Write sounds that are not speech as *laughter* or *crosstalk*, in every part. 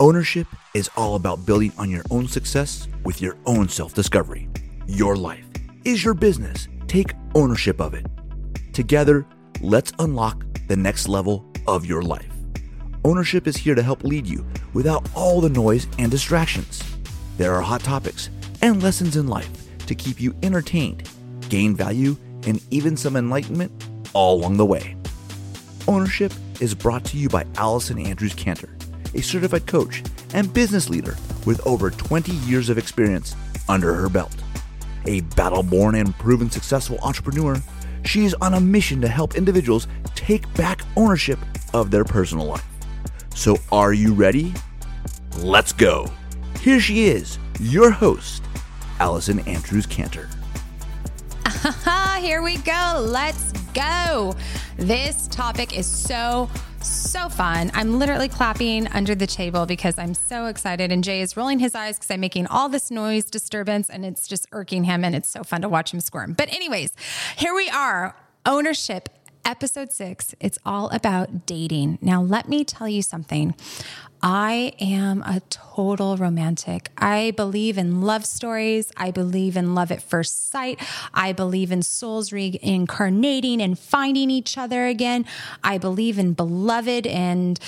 Ownership is all about building on your own success with your own self discovery. Your life is your business. Take ownership of it. Together, let's unlock the next level of your life. Ownership is here to help lead you without all the noise and distractions. There are hot topics and lessons in life to keep you entertained, gain value, and even some enlightenment all along the way. Ownership is brought to you by Allison Andrews Cantor, a certified coach and business leader with over 20 years of experience under her belt. A battle born and proven successful entrepreneur, she is on a mission to help individuals take back ownership of their personal life. So, are you ready? Let's go. Here she is, your host, Allison Andrews Cantor. *laughs* Here we go. Let's go. This topic is so, so fun. I'm literally clapping under the table because I'm so excited. And Jay is rolling his eyes because I'm making all this noise disturbance and it's just irking him. And it's so fun to watch him squirm. But, anyways, here we are ownership episode six, it's all about dating. Now, let me tell you something. I am a total romantic. I believe in love stories. I believe in love at first sight. I believe in souls reincarnating and finding each other again. I believe in beloved and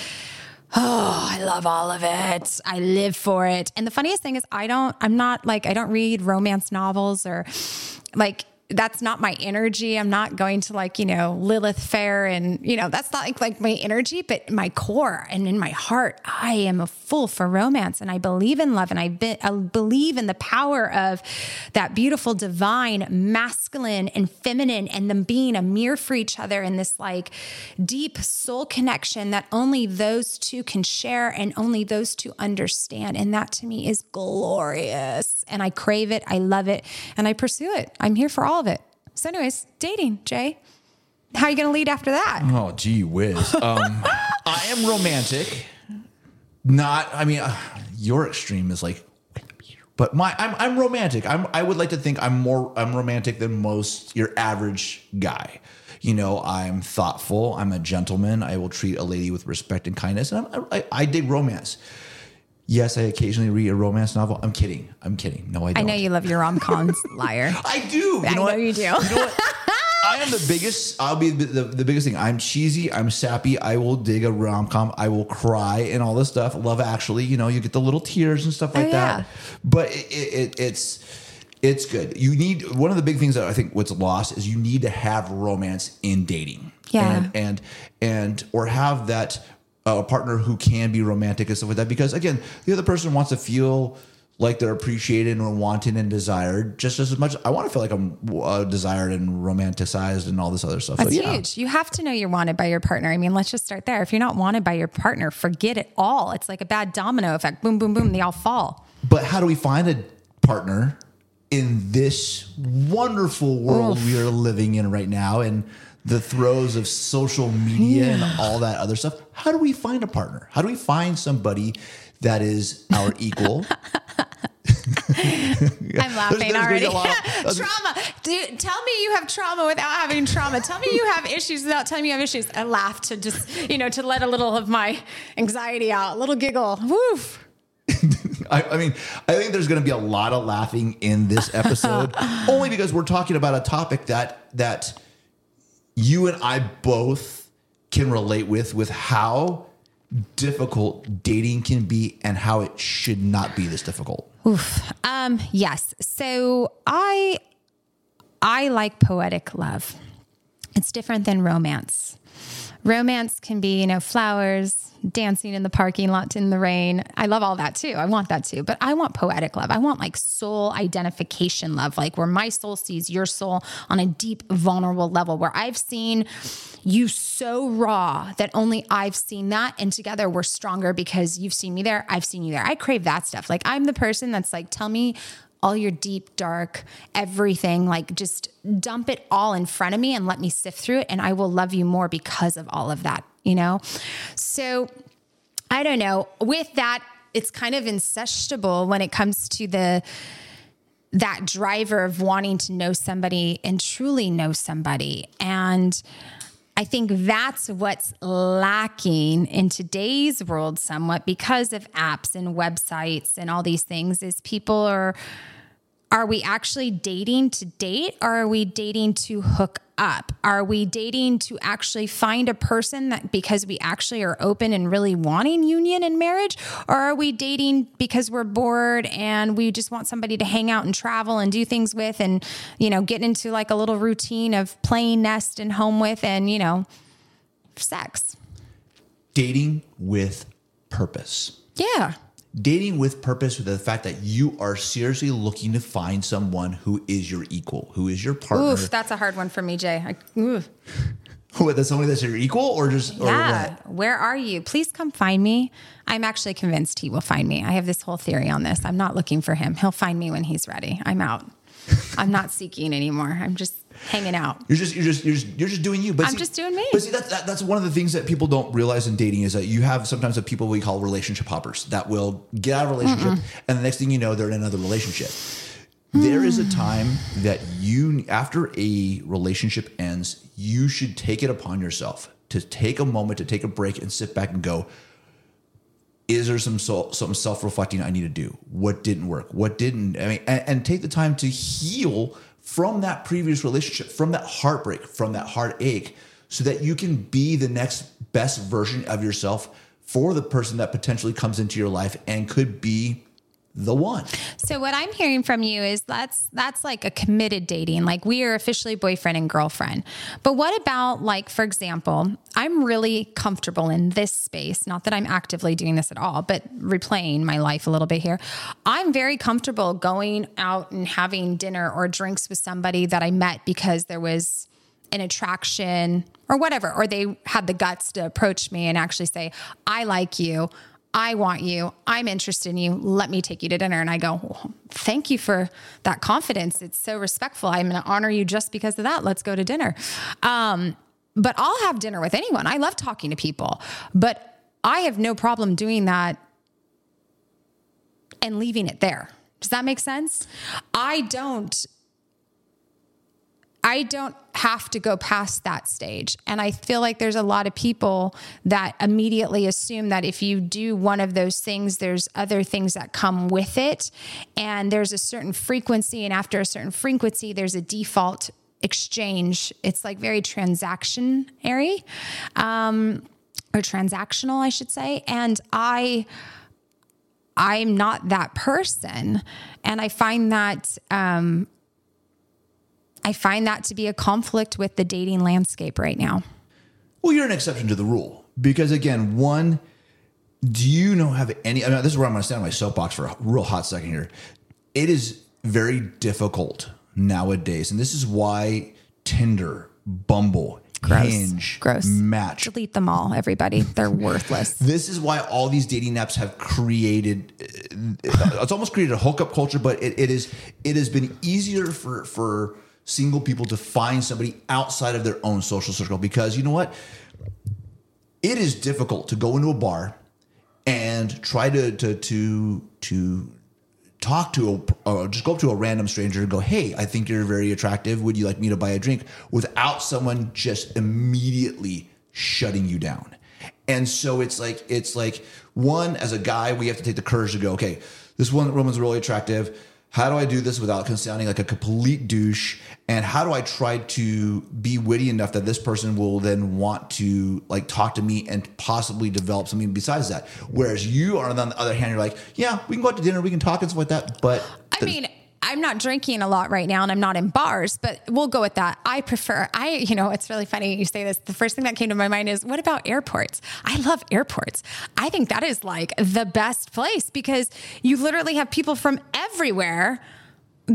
Oh, I love all of it. I live for it. And the funniest thing is, I don't, I'm not like, I don't read romance novels or like, that's not my energy. I'm not going to like, you know, Lilith Fair and, you know, that's not like, like my energy, but my core and in my heart, I am a fool for romance and I believe in love and I, be, I believe in the power of that beautiful divine masculine and feminine and them being a mirror for each other in this like deep soul connection that only those two can share and only those two understand. And that to me is glorious. And I crave it. I love it and I pursue it. I'm here for all all of it. So, anyways, dating, Jay. How are you going to lead after that? Oh, gee whiz. *laughs* Um, I am romantic. Not, I mean, uh, your extreme is like, but my, I'm, I'm romantic. I'm, I would like to think I'm more, I'm romantic than most your average guy. You know, I'm thoughtful. I'm a gentleman. I will treat a lady with respect and kindness. And I'm, I, I dig romance. Yes, I occasionally read a romance novel. I'm kidding. I'm kidding. No, I don't. I know you love your rom coms, *laughs* liar. I do. You I know, what? you do. You know what? *laughs* I am the biggest. I'll be the, the, the, biggest thing. I'm cheesy. I'm sappy. I will dig a rom com. I will cry and all this stuff. Love Actually, you know, you get the little tears and stuff oh, like oh, yeah. that. But it, it, it's it's good. You need one of the big things that I think what's lost is you need to have romance in dating. Yeah. And and and or have that a partner who can be romantic and stuff like that. Because again, the other person wants to feel like they're appreciated and wanted and desired just as much. I want to feel like I'm uh, desired and romanticized and all this other stuff. That's yeah. huge. You have to know you're wanted by your partner. I mean, let's just start there. If you're not wanted by your partner, forget it all. It's like a bad domino effect. Boom, boom, boom. They all fall. But how do we find a partner in this wonderful world Oof. we are living in right now? And the throes of social media yeah. and all that other stuff. How do we find a partner? How do we find somebody that is our equal? *laughs* *laughs* I'm laughing there's, there's already. *laughs* trauma. Dude, tell me you have trauma without having trauma. Tell me you have issues without telling me you have issues. I laugh to just, you know, to let a little of my anxiety out, a little giggle. Woof. I, I, mean, I think there's going to be a lot of laughing in this episode, only because we're talking about a topic that that you and I both can relate with with how difficult dating can be and how it should not be this difficult. Oof. Um, yes. So I I like poetic love. It's different than romance. Romance can be, you know, flowers, dancing in the parking lot in the rain. I love all that too. I want that too. But I want poetic love. I want like soul identification love, like where my soul sees your soul on a deep, vulnerable level, where I've seen you so raw that only I've seen that. And together we're stronger because you've seen me there. I've seen you there. I crave that stuff. Like I'm the person that's like, tell me all your deep, dark, everything. Like, just dump it all in front of me and let me sift through it. And I will love you more because of all of that you know? So I don't know. With that, it's kind of insatiable when it comes to the that driver of wanting to know somebody and truly know somebody. And I think that's what's lacking in today's world somewhat because of apps and websites and all these things is people are are we actually dating to date or are we dating to hook up? Are we dating to actually find a person that because we actually are open and really wanting union and marriage? Or are we dating because we're bored and we just want somebody to hang out and travel and do things with and, you know, get into like a little routine of playing nest and home with and, you know, sex? Dating with purpose. Yeah dating with purpose with the fact that you are seriously looking to find someone who is your equal, who is your partner. Oof, that's a hard one for me, Jay. I, oof. *laughs* What, that's somebody that's your equal or just yeah. Or Where are you? Please come find me. I'm actually convinced he will find me. I have this whole theory on this. I'm not looking for him. He'll find me when he's ready. I'm out. *laughs* I'm not seeking anymore. I'm just hanging out. You're just you're just you're just, you're just doing you. But I'm see, just doing me. But see, that, that, that's one of the things that people don't realize in dating is that you have sometimes the people we call relationship hoppers that will get out of a relationship, Mm-mm. and the next thing you know, they're in another relationship. There is a mm. time that you, after a relationship ends, you should take it upon yourself to take a moment to take a break and sit back and go, is there some soul, some self reflecting I need to do? What didn't work? What didn't? I mean, and, and, take the time to heal from that previous relationship, from that heartbreak, from that heartache, so that you can be the next best version of yourself for the person that potentially comes into your life and could be the one. So what I'm hearing from you is that's that's like a committed dating. Like we are officially boyfriend and girlfriend. But what about like for example, I'm really comfortable in this space, not that I'm actively doing this at all, but replaying my life a little bit here. I'm very comfortable going out and having dinner or drinks with somebody that I met because there was an attraction or whatever, or they had the guts to approach me and actually say, I like you. I want you. I'm interested in you. Let me take you to dinner. And I go, well, thank you for that confidence. It's so respectful. I'm going to honor you just because of that. Let's go to dinner. Um, but I'll have dinner with anyone. I love talking to people, but I have no problem doing that and leaving it there. Does that make sense? I don't I don't have to go past that stage. And I feel like there's a lot of people that immediately assume that if you do one of those things, there's other things that come with it. And there's a certain frequency. And after a certain frequency, there's a default exchange. It's like very transactionary um, or transactional, I should say. And I, I'm not that person. And I find that um, I find that to be a conflict with the dating landscape right now. Well, you're an exception to the rule because, again, one, do you know have any? I mean, this is where I'm going to stand on my soapbox for a real hot second here. It is very difficult nowadays, and this is why Tinder, Bumble, Gross. Hinge, Gross. Match. Delete them all, everybody. They're *laughs* worthless. This is why all these dating apps have created. Uh, it's almost created a hookup culture, but it, it is. It has been easier for for single people to find somebody outside of their own social circle because you know what? It is difficult to go into a bar and try to to to to talk to a or just go up to a random stranger and go, "Hey, I think you're very attractive. Would you like me to buy a drink?" without someone just immediately shutting you down. And so it's like it's like one as a guy, we have to take the courage to go, "Okay, this one woman's really attractive how do I do this without sounding like a complete douche? And how do I try to be witty enough that this person will then want to like talk to me and possibly develop something besides that? Whereas you are on the other hand, you're like, yeah, we can go out to dinner, we can talk and stuff like that. But I mean, I'm not drinking a lot right now and I'm not in bars, but we'll go with that. I prefer, I, you know, it's really funny you say this. The first thing that came to my mind is what about airports? I love airports. I think that is like the best place because you literally have people from everywhere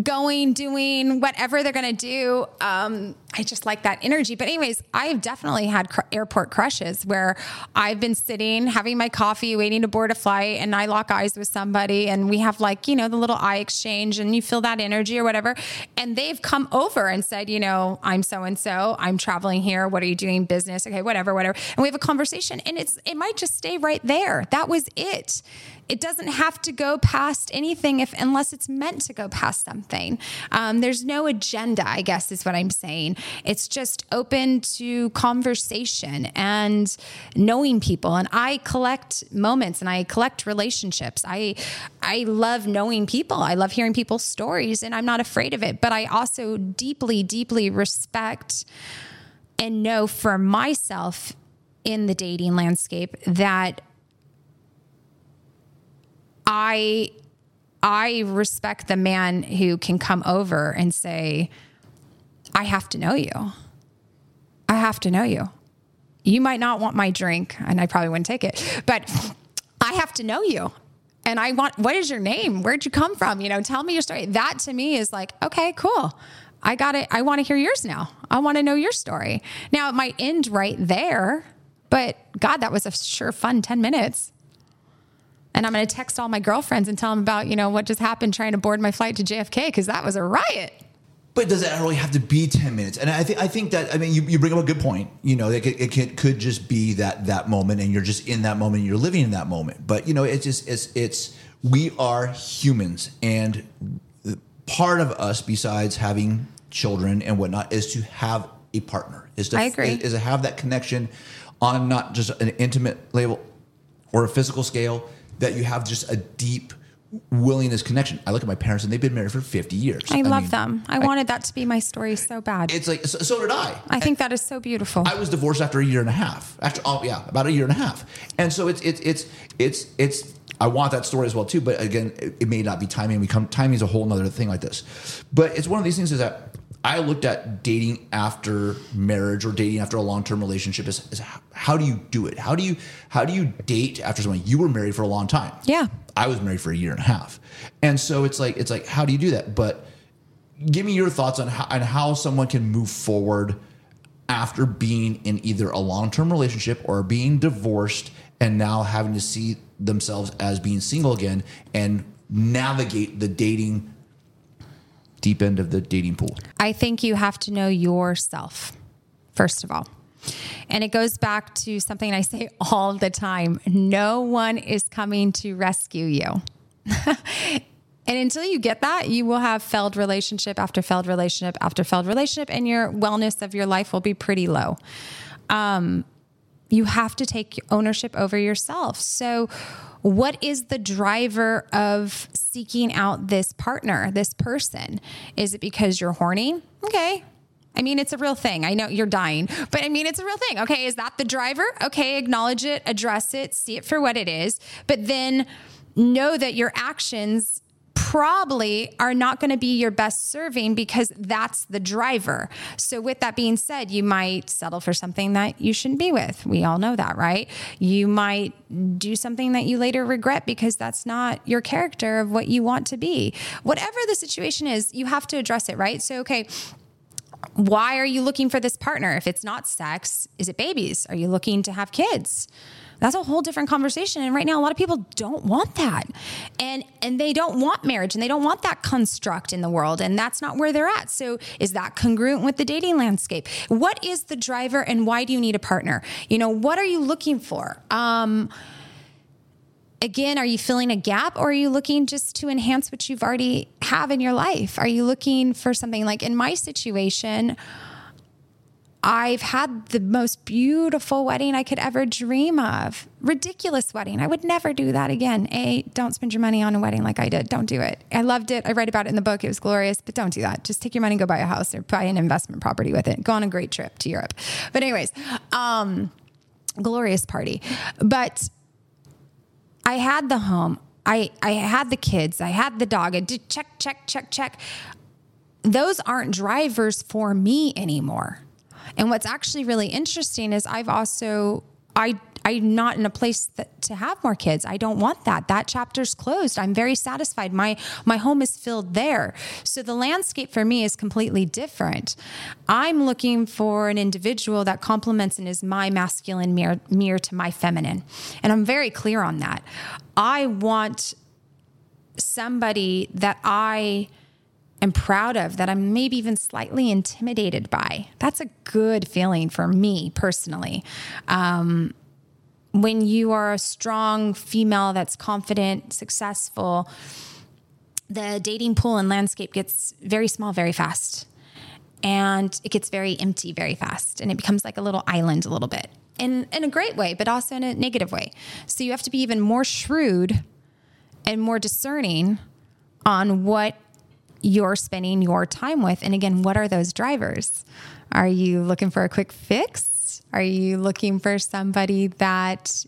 going, doing whatever they're going to do. Um, I just like that energy. But, anyways, I've definitely had cr- airport crushes where I've been sitting, having my coffee, waiting to board a flight, and I lock eyes with somebody, and we have like, you know, the little eye exchange, and you feel that energy or whatever. And they've come over and said, you know, I'm so and so, I'm traveling here. What are you doing? Business? Okay, whatever, whatever. And we have a conversation, and it's, it might just stay right there. That was it it doesn't have to go past anything if unless it's meant to go past something. Um, there's no agenda, I guess, is what I'm saying. It's just open to conversation and knowing people. And I collect moments and I collect relationships. I I love knowing people. I love hearing people's stories, and I'm not afraid of it. But I also deeply, deeply respect and know for myself in the dating landscape that I I respect the man who can come over and say, I have to know you. I have to know you. You might not want my drink, and I probably wouldn't take it, but I have to know you. And I want, what is your name? Where'd you come from? You know, tell me your story. That to me is like, okay, cool. I got it. I want to hear yours now. I want to know your story. Now, it might end right there, but God, that was a sure fun 10 minutes. And I'm going to text all my girlfriends and tell them about, you know, what just happened trying to board my flight to JFK because that was a riot. But does it really have to be ten minutes? And I think I think that I mean you, you bring up a good point. You know, it, it could, could just be that that moment, and you're just in that moment, and you're living in that moment. But you know, it's just it's it's we are humans, and part of us, besides having children and whatnot, is to have a partner. Is to I agree. Is, is to have that connection on not just an intimate level or a physical scale. That you have just a deep willingness connection. I look at my parents and they've been married for 50 years. I, love mean, them. I, wanted that to be my story so bad. It's like so, so did I. I think that is so beautiful. I was divorced after a year and a half. After oh yeah, about a year and a half. And so it's it's it's it's it's I want that story as well too. But again, it, it may not be timing. We come timing is a whole nother thing like this. But it's one of these things is that I looked at dating after marriage or dating after a long term relationship as, as how, how do you do it? How do you how do you date after someone you were married for a long time? yeah. I was married for a year and a half, and so it's like it's like how do you do that? But give me your thoughts on how on how someone can move forward after being in either a long term relationship or being divorced and now having to see themselves as being single again and navigate the dating deep end of the dating pool. I think you have to know yourself, first of all. And it goes back to something I say *laughs* all the time no one is coming to rescue you. *laughs* and until you get that, you will have failed relationship after failed relationship after failed relationship, and your wellness of your life will be pretty low. Um, you have to take ownership over yourself. So, what is the driver of seeking out this partner, this person? Is it because you're horny? Okay. I mean, it's a real thing. I know you're dying, but I mean, it's a real thing. Okay. Is that the driver? Okay. Acknowledge it, address it, see it for what it is, but then know that your actions probably are not going to be your best serving because that's the driver. So, with that being said, you might settle for something that you shouldn't be with. We all know that, right? You might do something that you later regret because that's not your character of what you want to be. Whatever the situation is, you have to address it, right? So, okay. Why are you looking for this partner? If it's not sex, is it babies? Are you looking to have kids? That's a whole different conversation. And right now, a lot of people don't want that. And and they don't want marriage and they don't want that construct in the world. And that's not where they're at. So is that congruent with the dating landscape? What is the driver and why do you need a partner? You know, what are you looking for? Um, again, are you filling a gap or are you looking just to enhance what you've already have in your life? Are you looking for something like in my situation? I've had the most beautiful wedding I could ever dream of. Ridiculous wedding. I would never do that again. A, don't spend your money on a wedding like I did. Don't do it. I loved it. I read about it in the book. It was glorious, but don't do that. Just take your money go buy a house or buy an investment property with it. Go on a great trip to Europe. But anyways, um, glorious party. But I had the home. I, I had the kids. I had the dog. I did check, check, check, check. Those aren't drivers for me anymore. And what's actually really interesting is I've also I I'm not in a place that, to have more kids. I don't want that. That chapter's closed. I'm very satisfied. My my home is filled there. So the landscape for me is completely different. I'm looking for an individual that complements and is my masculine mirror, mirror to my feminine. And I'm very clear on that. I want somebody that I am proud of, that I'm maybe even slightly intimidated by. That's a good feeling for me personally. Um, when you are a strong female that's confident, successful, the dating pool and landscape gets very small very fast. And it gets very empty very fast. And it becomes like a little island a little bit in, in a great way, but also in a negative way. So you have to be even more shrewd and more discerning on what you're spending your time with. And again, what are those drivers? Are you looking for a quick fix? Are you looking for somebody that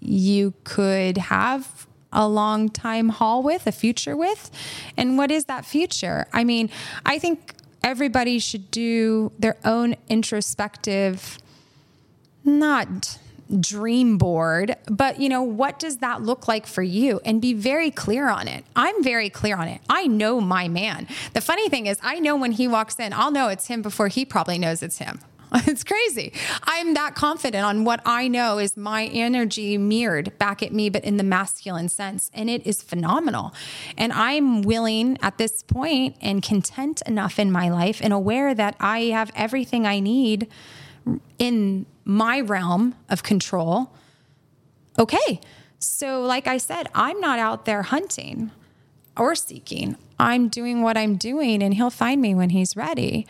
you could have a long time haul with, a future with? And what is that future? I mean, I think everybody should do their own introspective, not dream board, but you know, what does that look like for you? And be very clear on it. I'm very clear on it. I know my man. The funny thing is, I know when he walks in, I'll know it's him before he probably knows it's him. *laughs* It's crazy. I'm that confident on what I know is my energy mirrored back at me, but in the masculine sense. And it is phenomenal. And I'm willing at this point and content enough in my life and aware that I have everything I need in my realm of control. Okay. So, like I said, I'm not out there hunting or seeking. I'm doing what I'm doing and he'll find me when he's ready.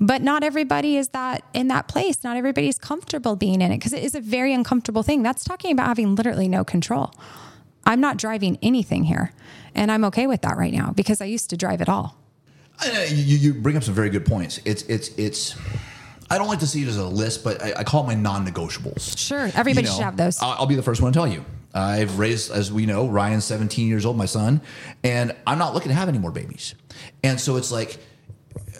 But not everybody is that in that place. Not everybody's comfortable being in it because it is a very uncomfortable thing. That's talking about having literally no control. I'm not driving anything here. And I'm okay with that right now because I used to drive it all. Uh, you, you bring up some very good points. It's it's it's. I don't like to see it as a list, but I, I call it my non-negotiables. Sure, everybody You know, should have those. I'll, I'll be the first one to tell you. I've raised, as we know, Ryan's 17 years old, my son, and I'm not looking to have any more babies. And so it's like,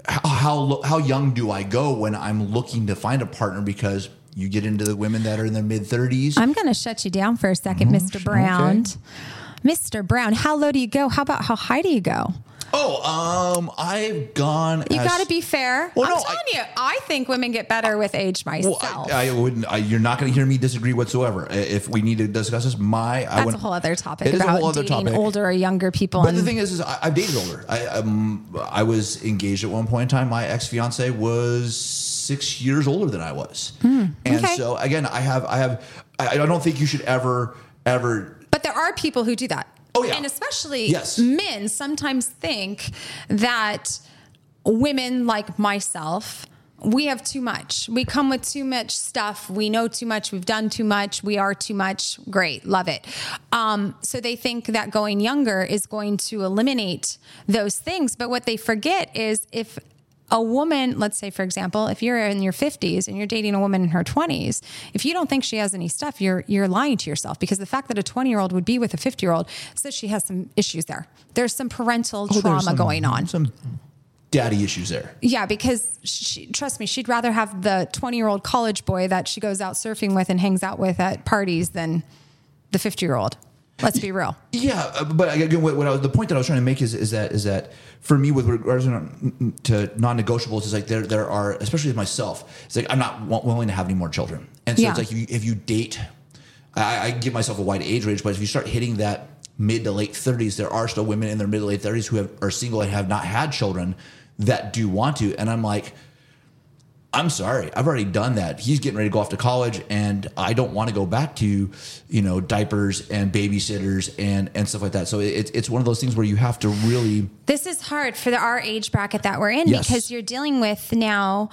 how how, how young do I go when I'm looking to find a partner? Because you get into the women that are in their mid 30s. I'm going to shut you down for a 2nd Mr. Mm-hmm. Brown. Mr. Brown, how low do you go? How about how high do you go? Oh, um, I've gone. You as- got to be fair. Well, I'm no, I- telling you, I think women get better with age Well, myself. I, I wouldn't. I, you're not going to hear me disagree whatsoever. If we need to discuss this, my I That's would, a whole other topic It is a whole other topic. older or younger people. But and the thing is, is I, I've dated older. I um, I was engaged at one point in time. My ex fiance was six years older than I was, and Hmm, okay. so again, I have I have I, I don't think you should ever ever But there are people who do that. Oh, yeah. And especially Yes. men sometimes think that women like myself, we have too much. We come with too much stuff. We know too much. We've done too much. We are too much. Great. Love it. Um, so they think that going younger is going to eliminate those things. But what they forget is if a woman, let's say, for example, if you're in your 50s and you're dating a woman in her 20s, if you don't think she has any stuff, you're you're lying to yourself because the fact that a 20 year old would be with a 50 year old says she has some issues there. There's some parental Oh, trauma some- going on. Some daddy issues there. Yeah, because she, trust me, she'd rather have the 20 year old college boy that she goes out surfing with and hangs out with at parties than the 50 year old. Let's be real. Yeah, uh, but again, what, what I was, the point that I was trying to make is, is that is that for me, with regards to non-negotiables, is like there there are, especially with myself, it's like I'm not willing to have any more children, and so Yeah. it's like if you, if you date, I, I give myself a wide age range, but if you start hitting that mid to late 30s, there are still women in their mid to late 30s who have, are single and have not had children that do want to, and I'm like. I'm sorry, I've already done that. He's getting ready to go off to college, and I don't want to go back to, you know, diapers and babysitters and and stuff like that. So it's it's one of those things where you have to really This is hard for the, our age bracket that we're in Yes. because you're dealing with now,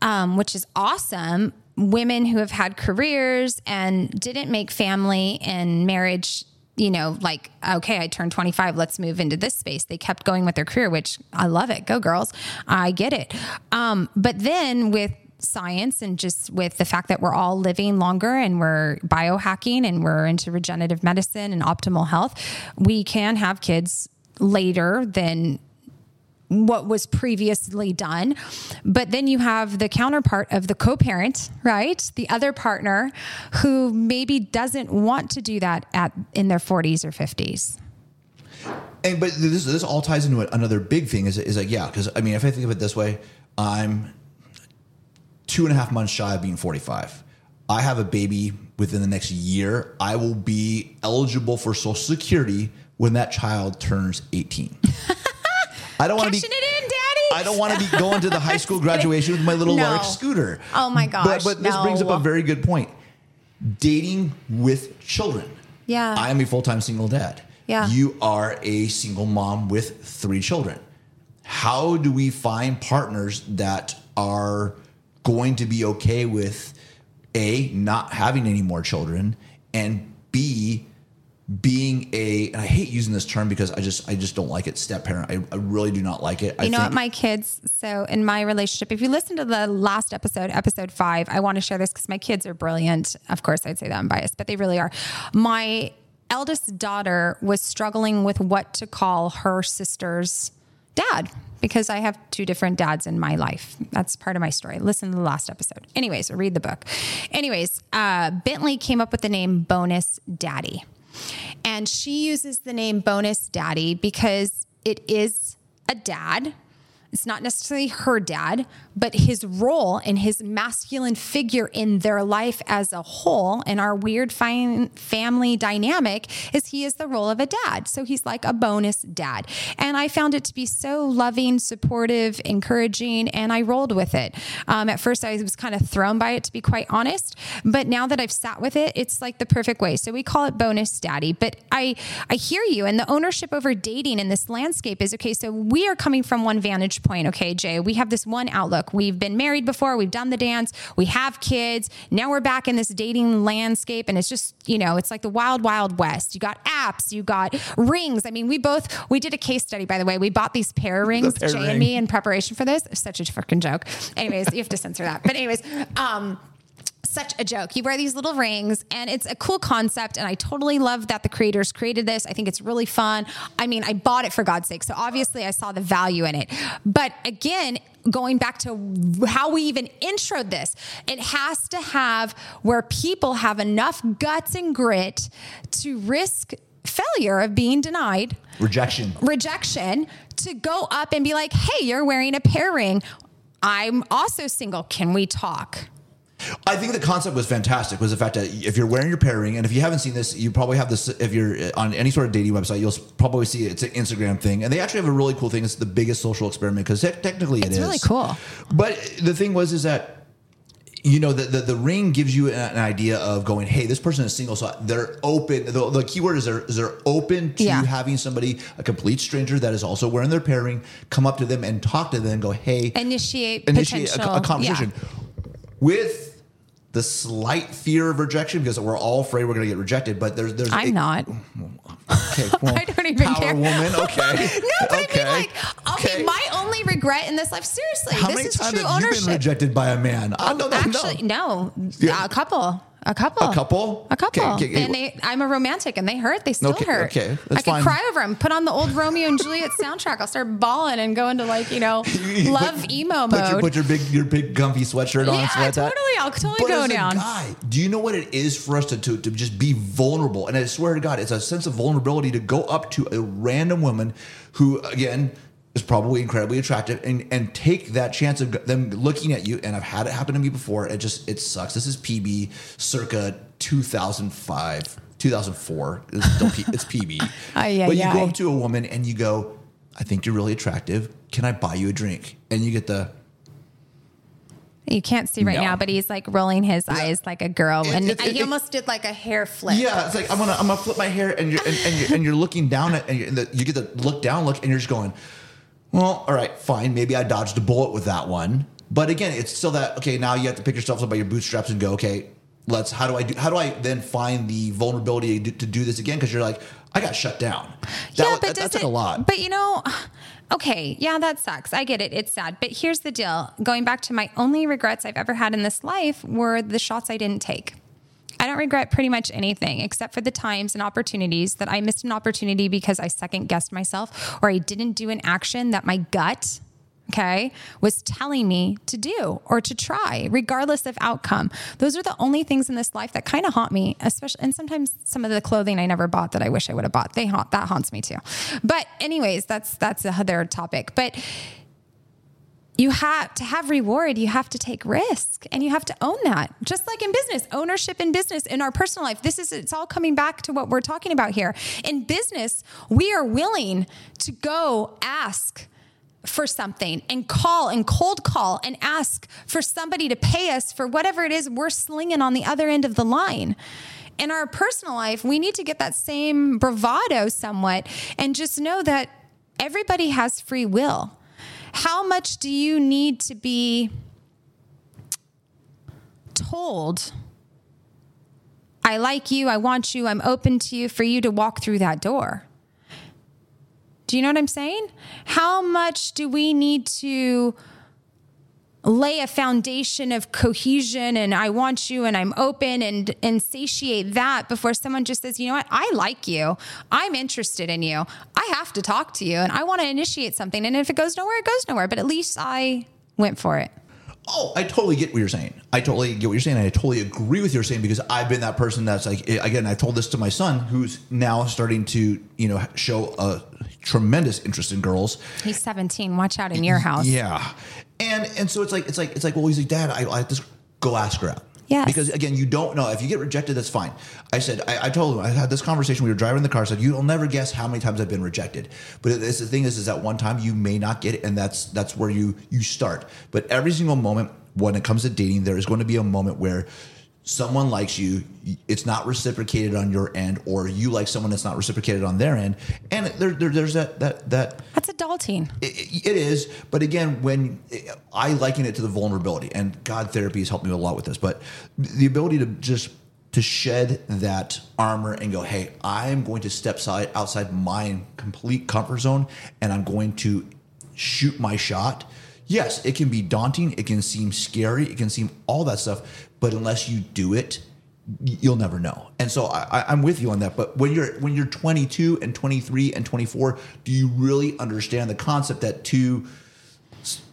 um, which is awesome, women who have had careers and didn't make family and marriage. You know, like, okay, I turned 25, let's move into this space. They kept going with their career, which I love it. Go girls. I get it. Um, but then with science and just with the fact that we're all living longer and we're biohacking and we're into regenerative medicine and optimal health, we can have kids later than what was previously done. But then you have the counterpart of the co parent, right? The other partner who maybe doesn't want to do that at in their 40s or 50s. And but this this all ties into another big thing is is like yeah because I mean if I think of it this way I'm two and a half months shy of being 45. I have a baby within the next year. I will be eligible for Social Security when that child turns 18. *laughs* I don't want to be. Cashing it in, Daddy. I don't want to be going to the high school *laughs* graduation with my little No. Lark scooter. Oh my gosh, But, but this no. brings up a very good point. dating with children. Yeah. I am a full time single dad. Yeah. You are a single mom with three children. How do we find partners that are going to be okay with A, not having any more children, and B, being a and I hate using this term because I just I just don't like it step parent I, I really do not like it I You know think- what, my kids, so in my relationship, if you listen to the last episode, episode five, I want to share this because my kids are brilliant. Of course, I'd say that I'm biased, but they really are. My eldest daughter was struggling with what to call her sister's dad because I have two different dads in my life. That's part of my story. Listen to the last episode. Anyways, read the book. Anyways, uh, Bentley came up with the name Bonus Daddy. And she uses the name Bonus Daddy because it is a dad. It's not necessarily her dad, but his role and his masculine figure in their life as a whole and our weird family dynamic is he is the role of a dad. So he's like a bonus dad. And I found it to be so loving, supportive, encouraging, and I rolled with it. Um, at first, I was kind of thrown by it, to be quite honest. But now that I've sat with it, it's like the perfect way. So we call it bonus daddy. But I, I hear you. And the ownership over dating in this landscape is okay. So we are coming from one vantage point. Okay, Jay, we have this one outlook. We've been married before, we've done the dance, we have kids. Now we're back in this dating landscape. And it's just, you know, it's like the wild, wild west. You got apps, you got rings. I mean, we both, we did a case study, by the way. We bought these Pear rings, pair Jay ring. and me, in preparation for this. Such a freaking joke. Anyways, you have to censor that. But, anyways, um, such a joke. You wear these little rings and it's a cool concept. And I totally love that the creators created this. I think it's really fun. I mean, I bought it for God's sake. So obviously I saw the value in it. But again, going back to how we even introed this, it has to have where people have enough guts and grit to risk failure of being denied rejection rejection to go up and be like, hey, you're wearing a Pear ring. I'm also single. Can we talk? I think the concept was fantastic. Was the fact that if you're wearing your Pear ring, and if you haven't seen this, you probably have this. If you're uh, on any sort of dating website, you'll probably see it. It's an Instagram thing, and they actually have a really cool thing. It's the biggest social experiment because technically it It's is really cool. But the thing was, is that you know the, the the ring gives you an, idea of going, hey, this person is single, so they're open. The, the keyword is they're is they're open to Yeah. having somebody, a complete stranger that is also wearing their Pear ring, come up to them and talk to them, and go, hey, Initiate, initiate a, a conversation with the slight fear of rejection because we're all afraid we're going to get rejected. But there's there's I'm a- not. Okay, *laughs* well, I don't even power care. woman. *laughs* Okay, No, but okay. I mean, like, okay, my only regret in this life, seriously, How this many is times true have you ownership. been rejected by a man? No, no, Actually, no. no, Yeah. a couple, a couple, A couple? a couple. Okay, okay, and they, I'm a romantic, and they hurt. They still Okay, hurt. okay, I that's could fine. cry over them. Put on the old Romeo and Juliet soundtrack. I'll start bawling and go into like you know *laughs* love Put- emo put mode. Your, put your big, your big comfy sweatshirt on. Yeah, and sweat that. totally. I'll totally but go as down. A guy, do you know what it is for us to, to to just be vulnerable? And I swear to God, it's a sense of vulnerability to go up to a random woman who, again. Is probably incredibly attractive and, and take that chance of them looking at you. And I've had it happen to me before. It just, it sucks. This is PB circa 2005, 2004. It's, don't P- it's PB. *laughs* Ay, ay, but you go up to a woman and you go, I think you're really attractive. Can I buy you a drink? And you get the, You can't see right No. now, but he's like rolling his eyes like a girl, It- and it- it- he almost did like a hair flip. yeah, it's like I'm gonna I'm gonna flip my hair and you're and, and you're and you're looking down at and the, you get the look down look and you're just going, well, all right, fine, maybe I dodged a bullet with that one. But again, it's still that okay. Now you have to pick yourself up by your bootstraps and go, okay, let's. How do I do? How do I then find the vulnerability to, to do this again? Because you're like, I got shut down. That, yeah, but that, that's like it- a lot. But you know, okay, yeah, that sucks. I get it. It's sad. But here's the deal. Going back to my only regrets I've ever had in this life were the shots I didn't take. I don't regret pretty much anything except for the times and opportunities that I missed an opportunity because I second guessed myself or I didn't do an action that my gut, okay, was telling me to do or to try, regardless of outcome. Those are the only things in this life that kind of haunt me, especially, and sometimes some of the clothing I never bought that I wish I would have bought. They haunt, that haunts me too. But anyways, that's, that's another topic. But you have to have reward you have to take risk and you have to own that just like in business ownership in business in our personal life this is it's all coming back to what we're talking about here in business we are willing to go ask for something and call and cold call and ask for somebody to pay us for whatever it is we're slinging on the other end of the line. In our personal life, we need to get that same bravado somewhat and just know that everybody has free will. How much do you need to be told? I like you, I want you, I'm open to you for you to walk through that door. Do you know what I'm saying? How much do we need to lay a foundation of cohesion and I want you and I'm open and and satiate that before someone just says, "You know what? I like you. I'm interested in you. I have to talk to you and I want to initiate something and if it goes nowhere, it goes nowhere, but at least I went for it." Oh, I totally get what you're saying. I totally get what you're saying. I totally agree with you're saying because I've been that person that's like, again, I told this to my son who's now starting to, you know, show a tremendous interest in girls. He's 17. Watch out in your house. Yeah. And, and so it's like, it's like, it's like, well, he's like, dad, I, I just go ask her out. Yes. Because again, you don't know. If you get rejected, that's fine. I said, I, I told him, I had this conversation. We were driving in the car. I said, you'll never guess how many times I've been rejected. But it's, the thing is, is that one time you may not get it, and that's that's where you you start. But every single moment when it comes to dating, there is going to be a moment where someone likes you, it's not reciprocated on your end, or you like someone that's not reciprocated on their end, and there, there there's that that that That's adulting. it, it is, but again, when I liken it to the vulnerability, and God therapy has helped me a lot with this, but the ability to just to shed that armor and go, hey, I'm going to step side outside my complete comfort zone, and I'm going to shoot my shot. Yes, it can be daunting. It can seem scary. It can seem all that stuff. But unless you do it, you'll never know. And so I, I'm with you on that. But when you're when you're 22 and 23 and 24, do you really understand the concept that two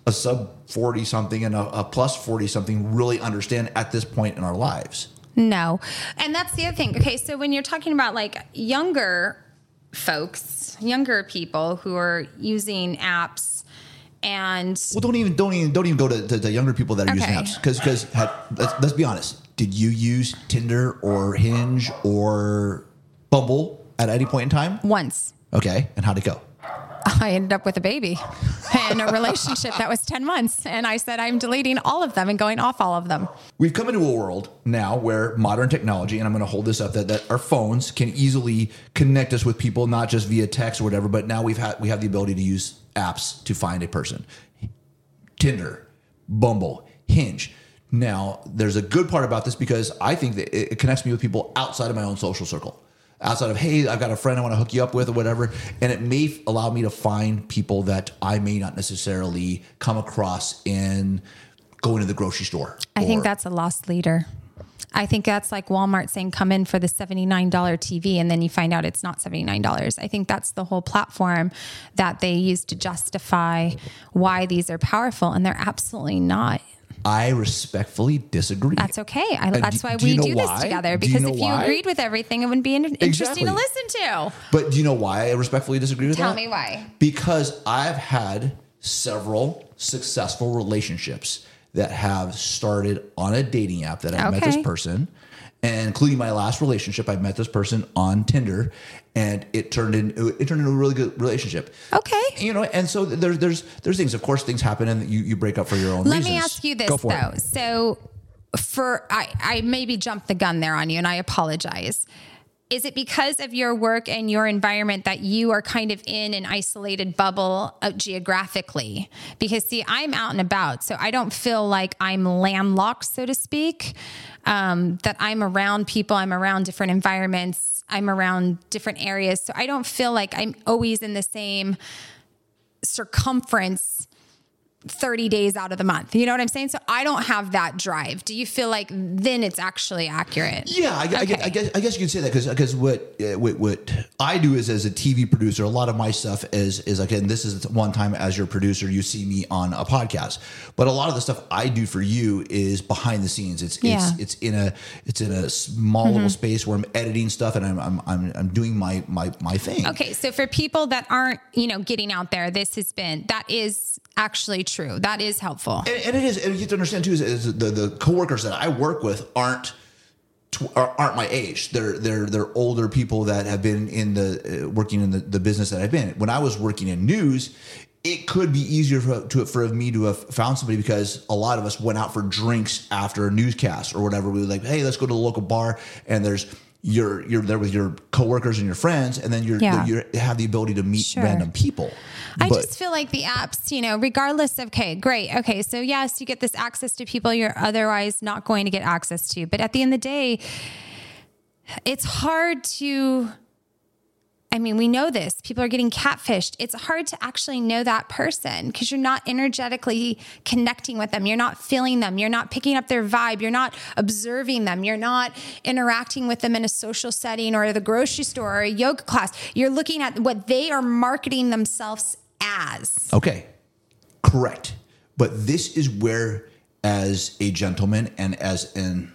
a sub 40 something and a, a plus 40 something really understand at this point in our lives? No. And that's the other thing. Okay, so when you're talking about like younger folks, younger people who are using apps and Well, don't even don't even don't even go to, to the younger people that are using apps because because let's, let's be honest. Did you use Tinder or Hinge or Bumble at any point in time? once Okay, and how'd it go? I ended up with a baby and a relationship that was 10 months. And I said, I'm deleting all of them and going off all of them. We've come into a world now where modern technology, and I'm going to hold this up, that, that our phones can easily connect us with people, not just via text or whatever, but now we've had we have the ability to use apps to find a person. Tinder, Bumble, Hinge. Now, there's a good part about this because I think that it connects me with people outside of my own social circle. Outside of, hey, I've got a friend I want to hook you up with or whatever. And it may allow me to find people that I may not necessarily come across in going to the grocery store. I think that's a loss leader. I think that's like Walmart saying, come in for the $79 TV, and then you find out it's not $79. I think that's the whole platform that they use to justify why these are powerful, and they're absolutely not. I respectfully disagree. That's okay. I, that's do- why do you we know do this together Do you because know if you why? agreed with everything, it wouldn't be in- interesting to listen to. But do you know why I respectfully disagree with Tell that? Tell me why. Because I've had several successful relationships that have started on a dating app that I met this person, and including my last relationship, I met this person on Tinder, and it turned in it turned into a really good relationship. Okay. You know, and so there's there's there's things. Of course, things happen, and you you break up for your own Let reasons. me ask you this though. it. So for I, I maybe jumped the gun there on you and I apologize. Is it because of your work and your environment that you are kind of in an isolated bubble uh, geographically? Because, see, I'm out and about, so I don't feel like I'm landlocked, so to speak. Um, that I'm around people, I'm around different environments, I'm around different areas. So I don't feel like I'm always in the same circumference 30 days out of the month. You know what I'm saying? So I don't have that drive. Do you feel like then it's actually accurate? Yeah, I, I, guess, I guess I guess you could say that because because what, uh, what what I do is as a TV producer, a lot of my stuff is is like, and this is one time as your producer, you see me on a podcast, but a lot of the stuff I do for you is behind the scenes. It's Yeah. Mm-hmm. it's it's in a it's in a small little space where I'm editing stuff and I'm I'm I'm, I'm doing my my my thing. Okay, so for people that aren't, you know, getting out there, this has been that is actually true. That is helpful. And, and it is, and you have to understand too, is, is the the coworkers that I work with aren't tw- are- aren't my age. They're they're they're older people that have been in the uh, working in the, the business that I've been. When I was working in news, it could be easier for, to, for me to have found somebody because a lot of us went out for drinks after a newscast or whatever. We were like, hey, let's go to the local bar, and there's you're you're there with your coworkers and your friends, and then you're Yeah. you have the ability to meet Sure. random people. I But- just feel like the apps, you know, regardless of, okay, great. Okay. So, yes, you get this access to people you're otherwise not going to get access to. But at the end of the day, it's hard to, I mean, we know this. People are getting catfished. It's hard to actually know that person because you're not energetically connecting with them. You're not feeling them. You're not picking up their vibe. You're not observing them. You're not interacting with them in a social setting or the grocery store or a yoga class. You're looking at what they are marketing themselves as. Okay, correct. But this is where, as a gentleman and as an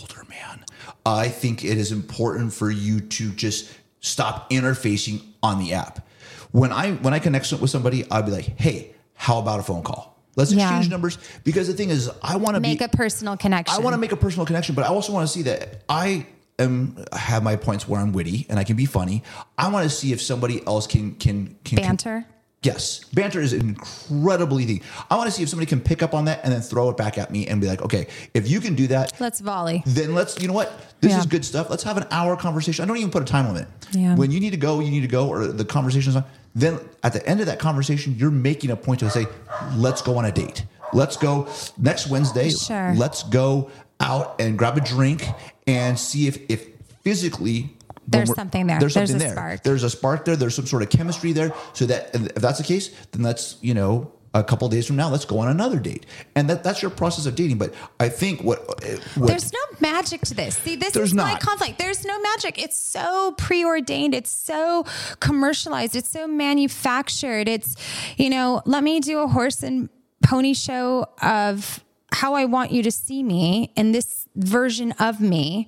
older man, I think it is important for you to just stop interfacing on the app. When I when I connect with somebody, I'll be like, "Hey, how about a phone call? Let's Yeah. exchange numbers." Because the thing is, I want to Make be a personal connection. I want to make a personal connection, but I also want to see that I am have my points where I'm witty and I can be funny. I want to see if somebody else can can can banter. Yes, banter is incredibly thing. I want to see if somebody can pick up on that and then throw it back at me and be like, okay, if you can do that, Let's volley. then let's. You know what? This Yeah. is good stuff. Let's have an hour conversation. I don't even put a time limit. Yeah. When you need to go, you need to go, or the conversation's on. Then at the end of that conversation, you're making a point to say, let's go on a date. Let's go next Wednesday. Sure. Let's go out and grab a drink and see if if physically. There's something there. There's There's something a there. spark. There's a spark there. There's some sort of chemistry there. So that if that's the case, then let's you know a couple days from now, let's go on another date. And that that's your process of dating. But I think what, uh, what There's no magic to this. See, this There's is my not. conflict. There's no magic. It's so preordained. It's so commercialized. It's so manufactured. It's, you know, let me do a horse and pony show of how I want you to see me in this version of me.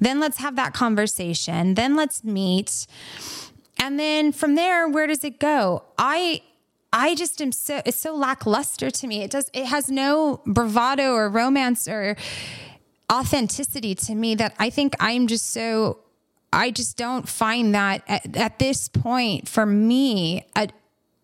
Then let's have that conversation. Then let's meet. And then from there, where does it go? I I just am so it's so lackluster to me. It does it has no bravado or romance or authenticity to me that I think I'm just so I just don't find that at, at this point for me uh,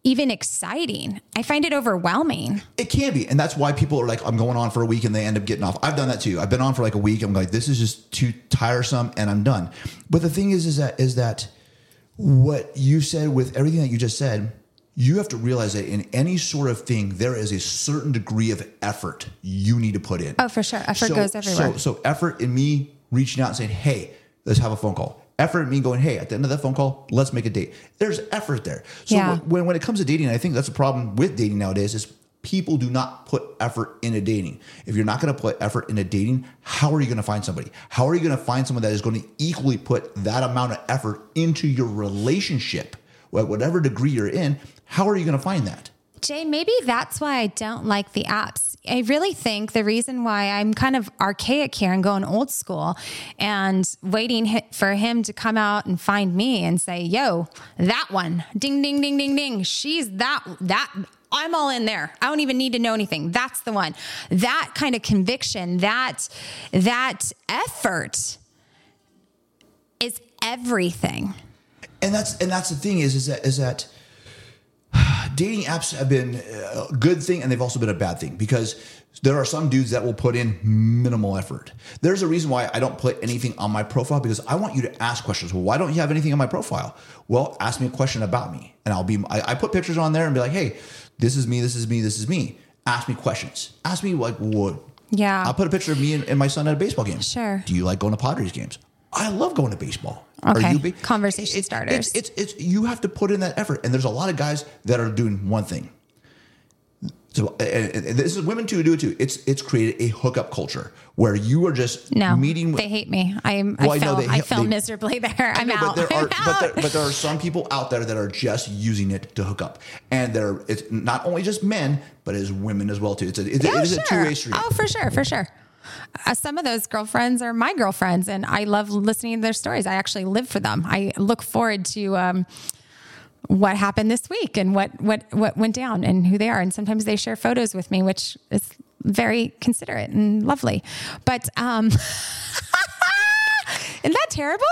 even exciting. I find it overwhelming. It can be, and that's why people are like, "I'm going on for a week," and they end up getting off. I've done that too. I've been on for like a week. I'm like, "This is just too tiresome," and I'm done. But the thing is, is that is that what you said with everything that you just said, you have to realize that in any sort of thing, there is a certain degree of effort you need to put in. Oh, for sure. Effort goes everywhere. So, so effort in me reaching out and saying, "Hey, let's have a phone call." Effort me going, "Hey, at the end of that phone call, let's make a date." There's effort there. So Yeah. when when it comes to dating, I think that's a problem with dating nowadays is people do not put effort into dating. If you're not going to put effort into dating, how are you going to find somebody? How are you going to find someone that is going to equally put that amount of effort into your relationship, Wh- whatever degree you're in? How are you going to find that? Jay, maybe that's why I don't like the apps. I really think the reason why I'm kind of archaic here and going old school and waiting for him to come out and find me and say, "Yo, that one, ding, ding, ding, ding, ding, she's that that." I'm all in there. I don't even need to know anything. That's the one. That kind of conviction, that that effort is everything. and that's and that's the thing is is that is that *sighs* dating apps have been a good thing and they've also been a bad thing because there are some dudes that will put in minimal effort. There's a reason why I don't put anything on my profile because I want you to ask questions. Well, why don't you have anything on my profile? Well, ask me a question about me, and I'll be. I, I put pictures on there and be like, hey, this is me, this is me, this is me. Ask me questions. Ask me like what. Yeah. I'll put a picture of me and, and my son at a baseball game. Sure. Do you like going to Padres games? I love going to baseball. Okay. ba- Conversation It's- starters. It's, it's it's you have to put in that effort, and there's a lot of guys that are doing one thing. So and, and this is women too do it too. It's it's created a hookup culture where you are just No, meeting. they hate me. I'm, Well, I I know fell, they I fell they- miserably there. I'm No, out. *laughs* but there are but there, but there are some people out there that are just using it to hook up, and they're it's not only just men, but it's women as well too. It's a it's, Yeah, it is a two way street. Oh, for sure, for sure. Uh, some of those girlfriends are my girlfriends, and I love listening to their stories. I actually live for them. I look forward to um, what happened this week and what what what went down and who they are. And sometimes they share photos with me, which is very considerate and lovely. But um, *laughs* Isn't that terrible?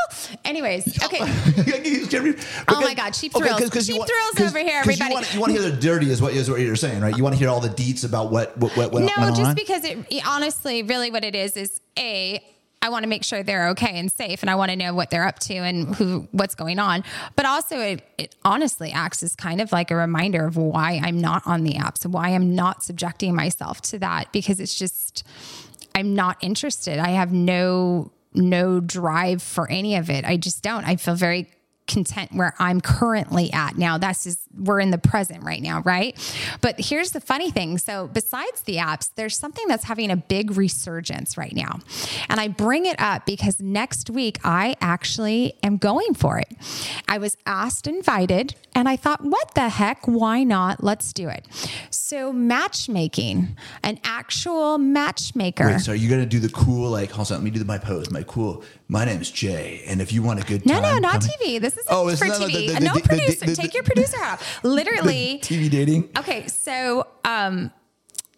Anyways, *laughs* okay. *laughs* oh my God, cheap thrills. Cheap thrills over here, everybody. You want, you want, to hear the dirty is what is what you're saying, right? You want to hear all the deets about what what what, what no, just on? because it honestly, really, what it is is a. I want to make sure they're okay and safe, and I want to know what they're up to and who what's going on. But also, it, it honestly acts as kind of like a reminder of why I'm not on the apps, why I'm not subjecting myself to that, because it's just I'm not interested. I have no no drive for any of it. I just don't. I feel very content where I'm currently at now. That's just, we're in the present right now, right? But here's the funny thing. So, besides the apps, there's something that's having a big resurgence right now. And I bring it up because next week I actually am going for it. I was asked, invited, and I thought, what the heck? Why not? Let's do it. So, matchmaking, an actual matchmaker. Wait, so are you gonna do the cool like? Hold on, let me do my pose. My cool. My name's Jay, and if you want a good no, time, no, not TV. This is Oh, for it's not TV. the- the- no the- the- producer. Take your producer hat off. *laughs* Literally. TV dating. Okay, so um,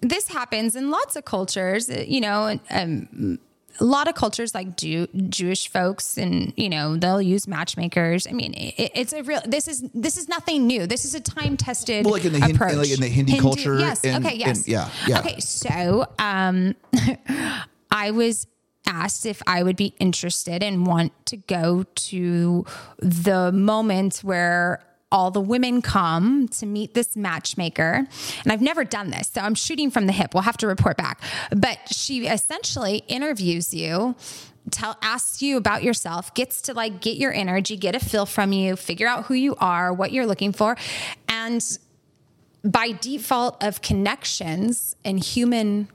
this happens in lots of cultures. uh, You know, um, a lot of cultures like Jew, Jewish folks, and you know they'll use matchmakers. I mean, it, it's a real. This is this is nothing new. This is a time tested Well, like in the Hin- approach. like in the Hindi culture Yes. and- okay. Yes. and- yeah, yeah. Okay. So, um, *laughs* I was asked if I would be interested and want to go to the moment where all the women come to meet this matchmaker. And I've never done this, so I'm shooting from the hip. We'll have to report back. But she essentially interviews you. Tell asks you about yourself, gets to like get your energy, get a feel from you, figure out who you are, what you're looking for. And by default of connections and human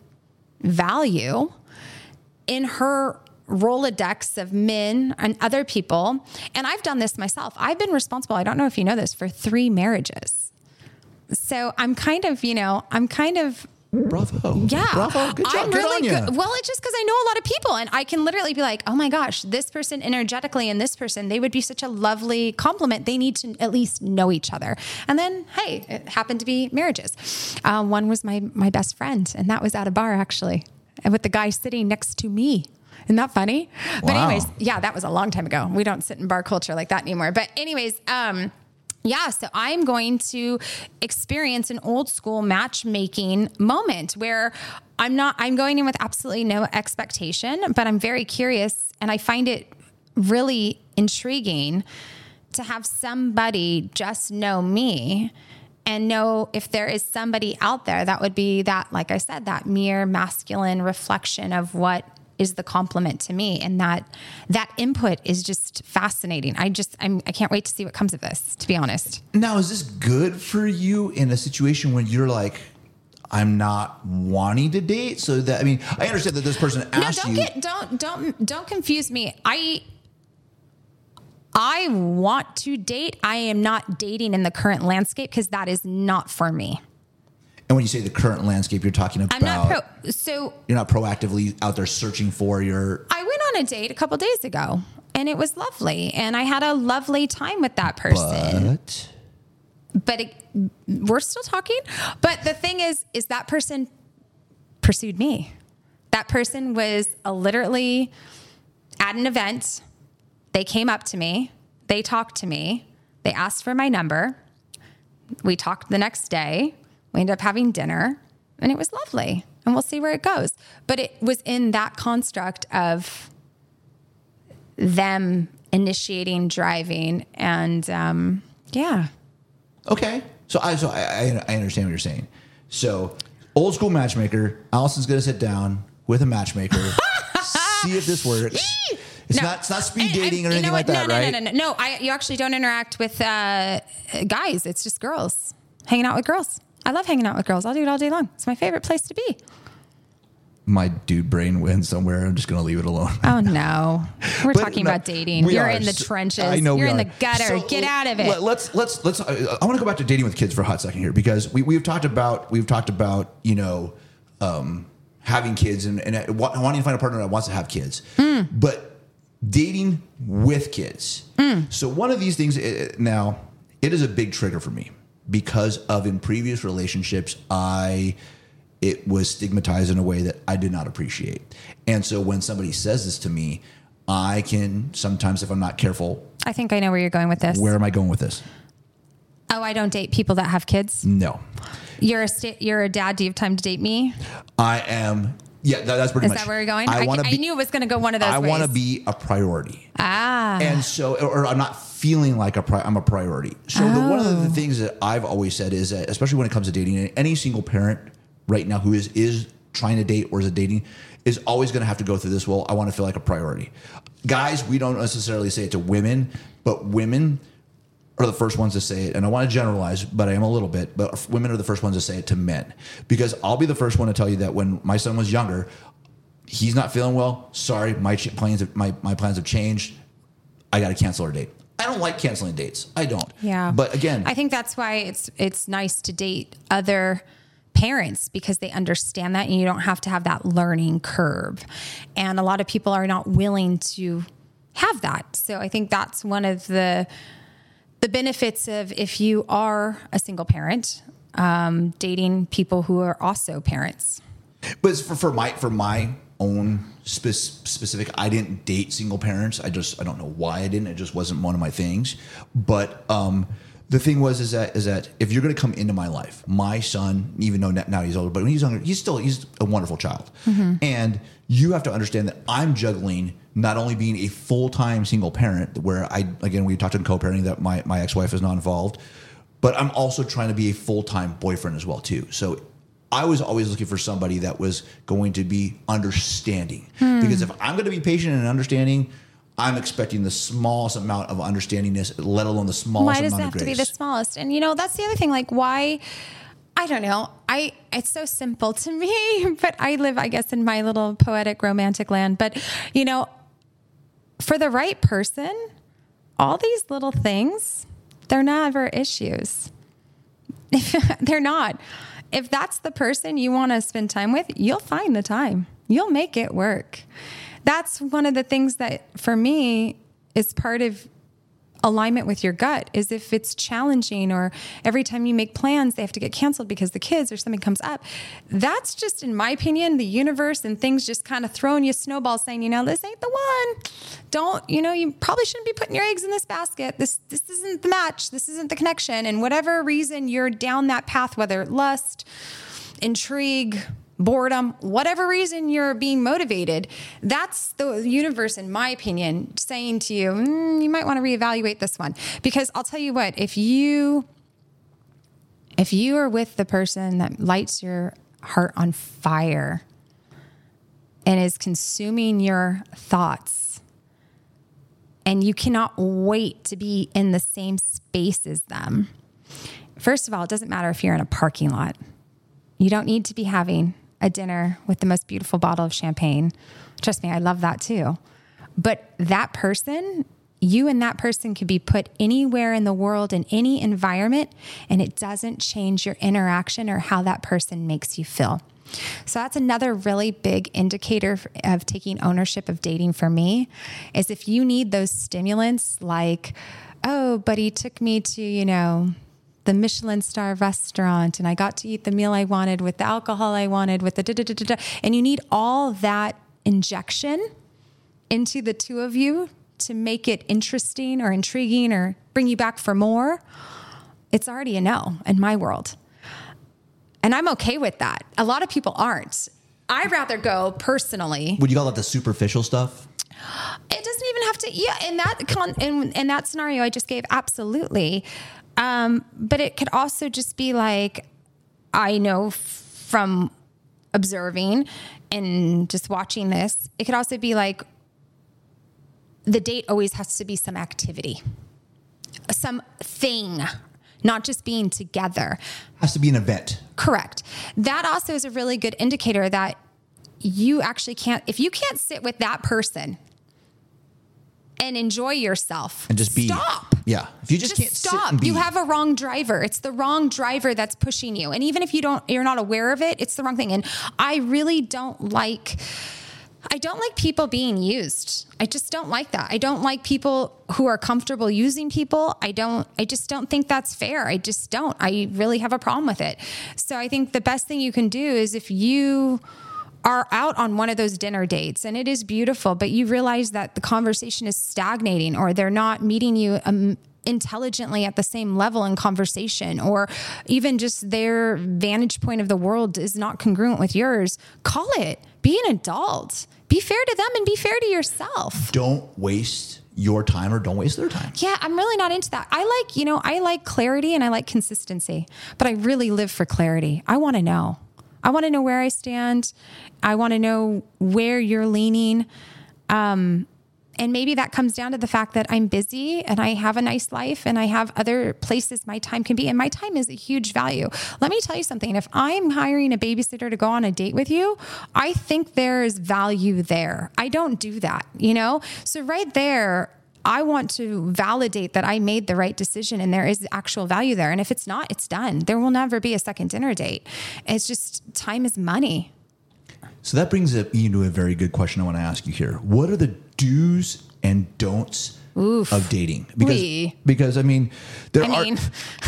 value in her Rolodex of men and other people. And I've done this myself. I've been responsible, I don't know if you know this, for three marriages. So I'm kind of, you know, I'm kind of Bravo. yeah. Bravo. Good job. I'm good really good. Well, it's just because I know a lot of people and I can literally be like, oh my gosh, this person energetically and this person, they would be such a lovely compliment. They need to at least know each other. And then, hey, it happened to be marriages. Uh, one was my, my best friend, and that was at a bar actually, and with the guy sitting next to me. Isn't that funny? But anyways, yeah, that was a long time ago. We don't sit in bar culture like that anymore. But anyways, um, yeah, so I'm going to experience an old school matchmaking moment where I'm not, I'm going in with absolutely no expectation, but I'm very curious and I find it really intriguing to have somebody just know me and know if there is somebody out there that would be that, like I said, that mere masculine reflection of what is the compliment to me and that that input is just fascinating i just I'm, i can't wait to see what comes of this to be honest Now, is this good for you in a situation when you're like, I'm not wanting to date? So that I mean, I understand that this person no asked don't you. get don't don't don't confuse me i i want to date i am not dating in the current landscape because that is not for me and when you say the current landscape, you're talking about i'm not pro so you're not proactively out there searching for your. I went on a date a couple days ago and it was lovely and I had a lovely time with that person. But But it, we're still talking. But the thing is is that person pursued me. That person was literally at an event. They came up to me. They talked to me. They asked for my number. We talked the next day. We ended up having dinner and it was lovely. And we'll see where it goes. But it was in that construct of them initiating driving and um, yeah. okay, so I so I, I understand what you're saying. So old school matchmaker, Allison's gonna sit down with a matchmaker, *laughs* see if this works. It's No. not it's not speed dating and or you know anything like what? that, no, right? No, no, no, no. I, you actually don't interact with uh, guys. It's just girls hanging out with girls. I love hanging out with girls. I'll do it all day long. It's my favorite place to be. My dude brain wins somewhere. I'm just gonna leave it alone. Oh no, we're But talking no, about dating. You're are. in the trenches. I know You're in are. the gutter. So, Get out of it. Let, us let's let's. I want to go back to dating with kids for a hot second here because we we've talked about we've talked about you know um, having kids and, and wanting to find a partner that wants to have kids, Hmm. but dating with kids. Mm. So one of these things now it is a big trigger for me because of in previous relationships I it was stigmatized in a way that I did not appreciate. And so when somebody says this to me, I can sometimes, if I'm not careful, I think I know where you're going with this. where am I going with this? Oh, I don't date people that have kids. No, You're a sta- you're a dad. Do you have time to date me? I am. Yeah, that, that's pretty Is much. that where you're going? I, I want I be. knew it was going to go one of those I want to be a priority. ah. and so or I'm not feeling like a pri- I'm a priority. So the, one of Oh. the things that I've always said is that, especially when it comes to dating, any single parent right now who is is trying to date or is dating is always going to have to go through this. Well, I want to feel like a priority. Guys, we don't necessarily say it to women, but women are the first ones to say it. And I want to generalize, but I am a little bit. But women are the first ones to say it to men because I'll be the first one to tell you that when my son was younger, he's not feeling well. Sorry, my plans have, my my plans have changed. I got to cancel our date. I don't like canceling dates. I don't. Yeah. But again, I think that's why it's it's nice to date other parents because they understand that and you don't have to have that learning curve. And a lot of people are not willing to have that. So I think that's one of the the benefits of if you are a single parent, um, dating people who are also parents. but for, for my for my own spe- specific, I didn't date single parents. I just I don't know why I didn't. It just wasn't one of my things. But um, the thing was is that is that if you're going to come into my life, my son, even though now he's older, but when he's younger, he's still he's a wonderful child, mm-hmm. and you have to understand that I'm juggling not only being a full time single parent, where I again we talked in co-parenting that my my ex wife is not involved, but I'm also trying to be a full time boyfriend as well too. So I was always looking for somebody that was going to be understanding hmm. because if I'm going to be patient and understanding. I'm expecting the smallest amount of understandingness, let alone the smallest why does it have to be the smallest? And you know, that's the other thing. Like, why? I don't know. I it's so simple to me, *laughs* but I live, I guess, in my little poetic romantic land. But you know, for the right person, all these little things, they're never issues. *laughs* they're not. If that's the person you want to spend time with, you'll find the time. You'll make it work. That's one of the things that for me is part of alignment with your gut is if it's challenging or every time you make plans they have to get canceled because the kids or something comes up. That's just in my opinion the universe and things just kind of throwing you snowballs saying you know this ain't the one. Don't you know you probably shouldn't be putting your eggs in this basket. This this isn't the match. This isn't the connection. And whatever reason you're down that path whether lust intrigue boredom, whatever reason you're being motivated, that's the universe, in my opinion, saying to you, mm, you might want to reevaluate this one. Because I'll tell you what, if you if you are with the person that lights your heart on fire and is consuming your thoughts and you cannot wait to be in the same space as them. First of all, it doesn't matter if you're in a parking lot. You don't need to be having a dinner with the most beautiful bottle of champagne. Trust me, I love that too. But that person, you and that person could be put anywhere in the world in any environment, and it doesn't change your interaction or how that person makes you feel. So that's another really big indicator of taking ownership of dating for me is if you need those stimulants like, oh, he took me to, you know, the Michelin star restaurant and I got to eat the meal I wanted with the alcohol I wanted with the da da da da da. And you need all that injection into the two of you to make it interesting or intriguing or bring you back for more. It's already a no in my world. And I'm okay with that. A lot of people aren't. I'd rather go personally. Would you call it the superficial stuff? It doesn't even have to. Yeah, in that con, in, in that scenario I just gave, absolutely. Um, but it could also just be like, I know f- from observing and just watching this. It could also be like, the date always has to be some activity, some thing, not just being together. Has to be an event. Correct. That also is a really good indicator that you actually can't, if you can't sit with that person and enjoy yourself And just be stop. Yeah. If you just, Just can't stop. You have a wrong driver. It's the wrong driver that's pushing you. And even if you don't, you're not aware of it, it's the wrong thing. And I really don't like, I don't like people being used. I just don't like that. I don't like people who are comfortable using people. I don't, I just don't think that's fair. I just don't. I really have a problem with it. So I think the best thing you can do is if you are out on one of those dinner dates and it is beautiful, but you realize that the conversation is stagnating or they're not meeting you um, intelligently at the same level in conversation or even just their vantage point of the world is not congruent with yours, call it. Be an adult. Be fair to them and be fair to yourself. Don't waste your time or don't waste their time. Yeah, I'm really not into that. I like, you know, I like clarity and I like consistency, but I really live for clarity. I want to know. I want to know where I stand. I want to know where you're leaning. Um, and maybe that comes down to the fact that I'm busy and I have a nice life and I have other places my time can be. And my time is a huge value. Let me tell you something. If I'm hiring a babysitter to go on a date with you, I think there is value there. I don't do that, you know? So, right there, I want to validate that I made the right decision and there is actual value there. And if it's not, it's done. There will never be a second dinner date. It's just time is money. So that brings me to a very good question I want to ask you here. What are the do's and don'ts Oof. of dating? Because, Wee. because I mean, there I are. mean,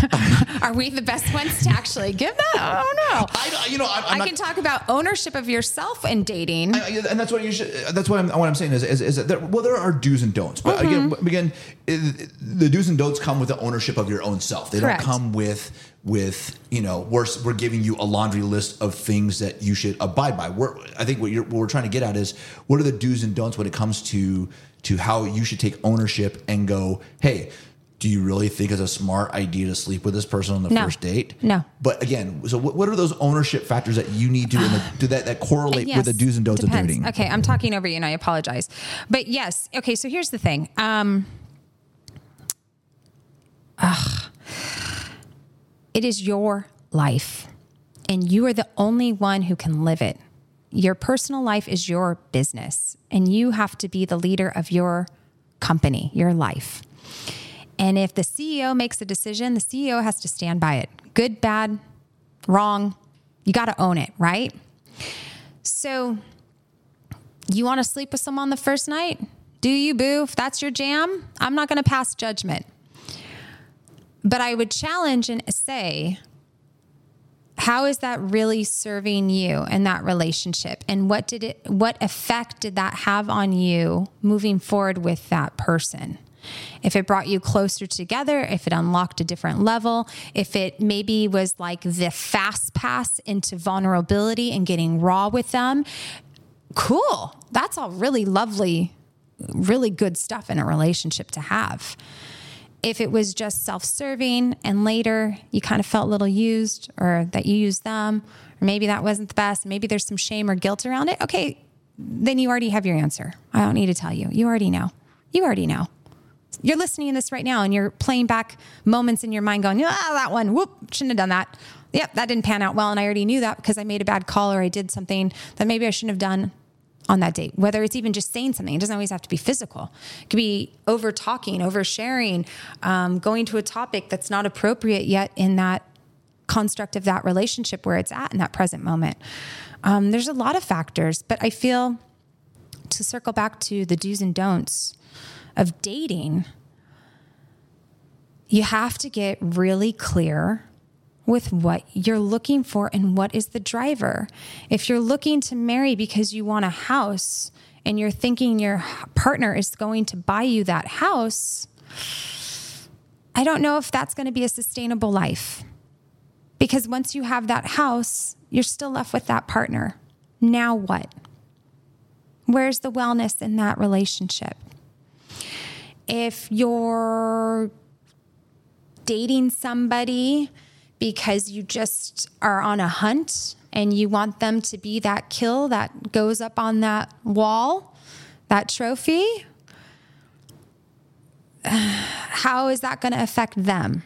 *laughs* are we the best ones to actually give that? I don't. I, you know, I not, can talk about ownership of yourself in dating. I- and that's what you should. That's what I'm. What I'm saying is, is, is that there, well, there are do's and don'ts, but Mm-hmm. again, again, the do's and don'ts come with the ownership of your own self. They Correct. don't come with with you know we're we're giving you a laundry list of things that you should abide by. We're I think what you're what we're trying to get at is what are the do's and don'ts when it comes to to how you should take ownership and go, hey. Do you really think it's a smart idea to sleep with this person on the No. first date? No. But again, so what, what are those ownership factors that you need to in the, do that that correlate with the do's and don'ts of dating? Okay, I'm talking over you and I apologize. But yes, okay, so here's the thing. Um ugh. it is your life and you are the only one who can live it. Your personal life is your business and you have to be the leader of your company, your life. And if the CEO makes a decision, the CEO has to stand by it. Good, bad, wrong. You got to own it, right? So, you want to sleep with someone the first night? Do you, boo? If that's your jam, I'm not going to pass judgment. But I would challenge and say, how is that really serving you in that relationship? And what did it, what effect did that have on you moving forward with that person? If it brought you closer together, if it unlocked a different level, if it maybe was like the fast pass into vulnerability and getting raw with them, cool. That's all really lovely, really good stuff in a relationship to have. If it was just self serving and later you kind of felt a little used or that you used them, or maybe that wasn't the best, maybe there's some shame or guilt around it, okay, then you already have your answer. I don't need to tell you. You already know. You already know. You're listening to this right now and you're playing back moments in your mind going, ah, that one, whoop, shouldn't have done that. Yep, that didn't pan out well. And I already knew that because I made a bad call or I did something that maybe I shouldn't have done on that date. Whether it's even just saying something, it doesn't always have to be physical. It could be over talking, over sharing, um, going to a topic that's not appropriate yet in that construct of that relationship where it's at in that present moment. Um, there's a lot of factors, but I feel to circle back to the do's and don'ts of dating, you have to get really clear with what you're looking for and what is the driver. If you're looking to marry because you want a house and you're thinking your partner is going to buy you that house, I don't know if that's going to be a sustainable life. Because once you have that house, you're still left with that partner. Now what? Where's the wellness in that relationship? If you're dating somebody because you just are on a hunt and you want them to be that kill that goes up on that wall, that trophy, *sighs* how is that going to affect them?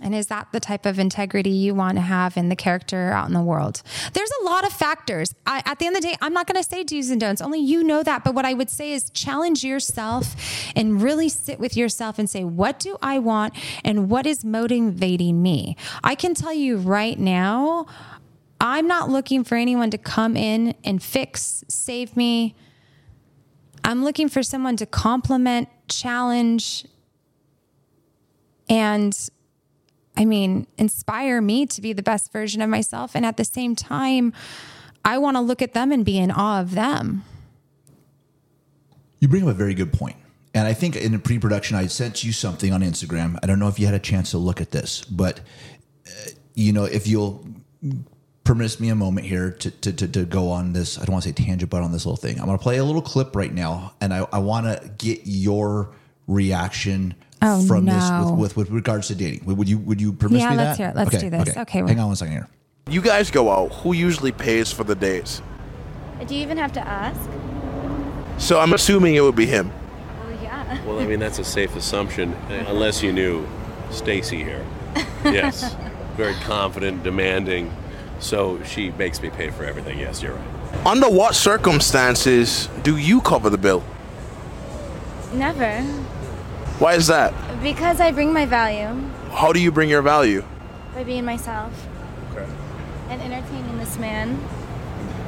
And is that the type of integrity you want to have in the character out in the world? There's a lot of factors. I, at the end of the day, I'm not going to say do's and don'ts. Only you know that. But what I would say is challenge yourself and really sit with yourself and say, what do I want and what is motivating me? I can tell you right now, I'm not looking for anyone to come in and fix, save me. I'm looking for someone to compliment, challenge, and I mean, inspire me to be the best version of myself. And at the same time, I want to look at them and be in awe of them. You bring up a very good point. And I think in pre production, I sent you something on Instagram. I don't know if you had a chance to look at this, but, uh, you know, if you'll permit me a moment here to, to, to, to go on this, I don't want to say tangent, but on this little thing. I'm going to play a little clip right now, and I, I want to get your reaction Oh, from no. this with, with, with regards to dating. Would would you would you permit Yeah, me let's that? hear it. Let's do this. Okay, we're- hang on one second here. You guys go out. Who usually pays for the dates? Do you even have to ask? So I'm assuming it would be him. Oh, yeah. Well, I mean, that's a safe assumption, unless you knew Stacy here. Yes. *laughs* Very confident, demanding. So she makes me pay for everything. Yes, you're right. Under what circumstances do you cover the bill? Never. Why is that? Because I bring my value How do you bring your value? by being myself Okay. and entertaining this man.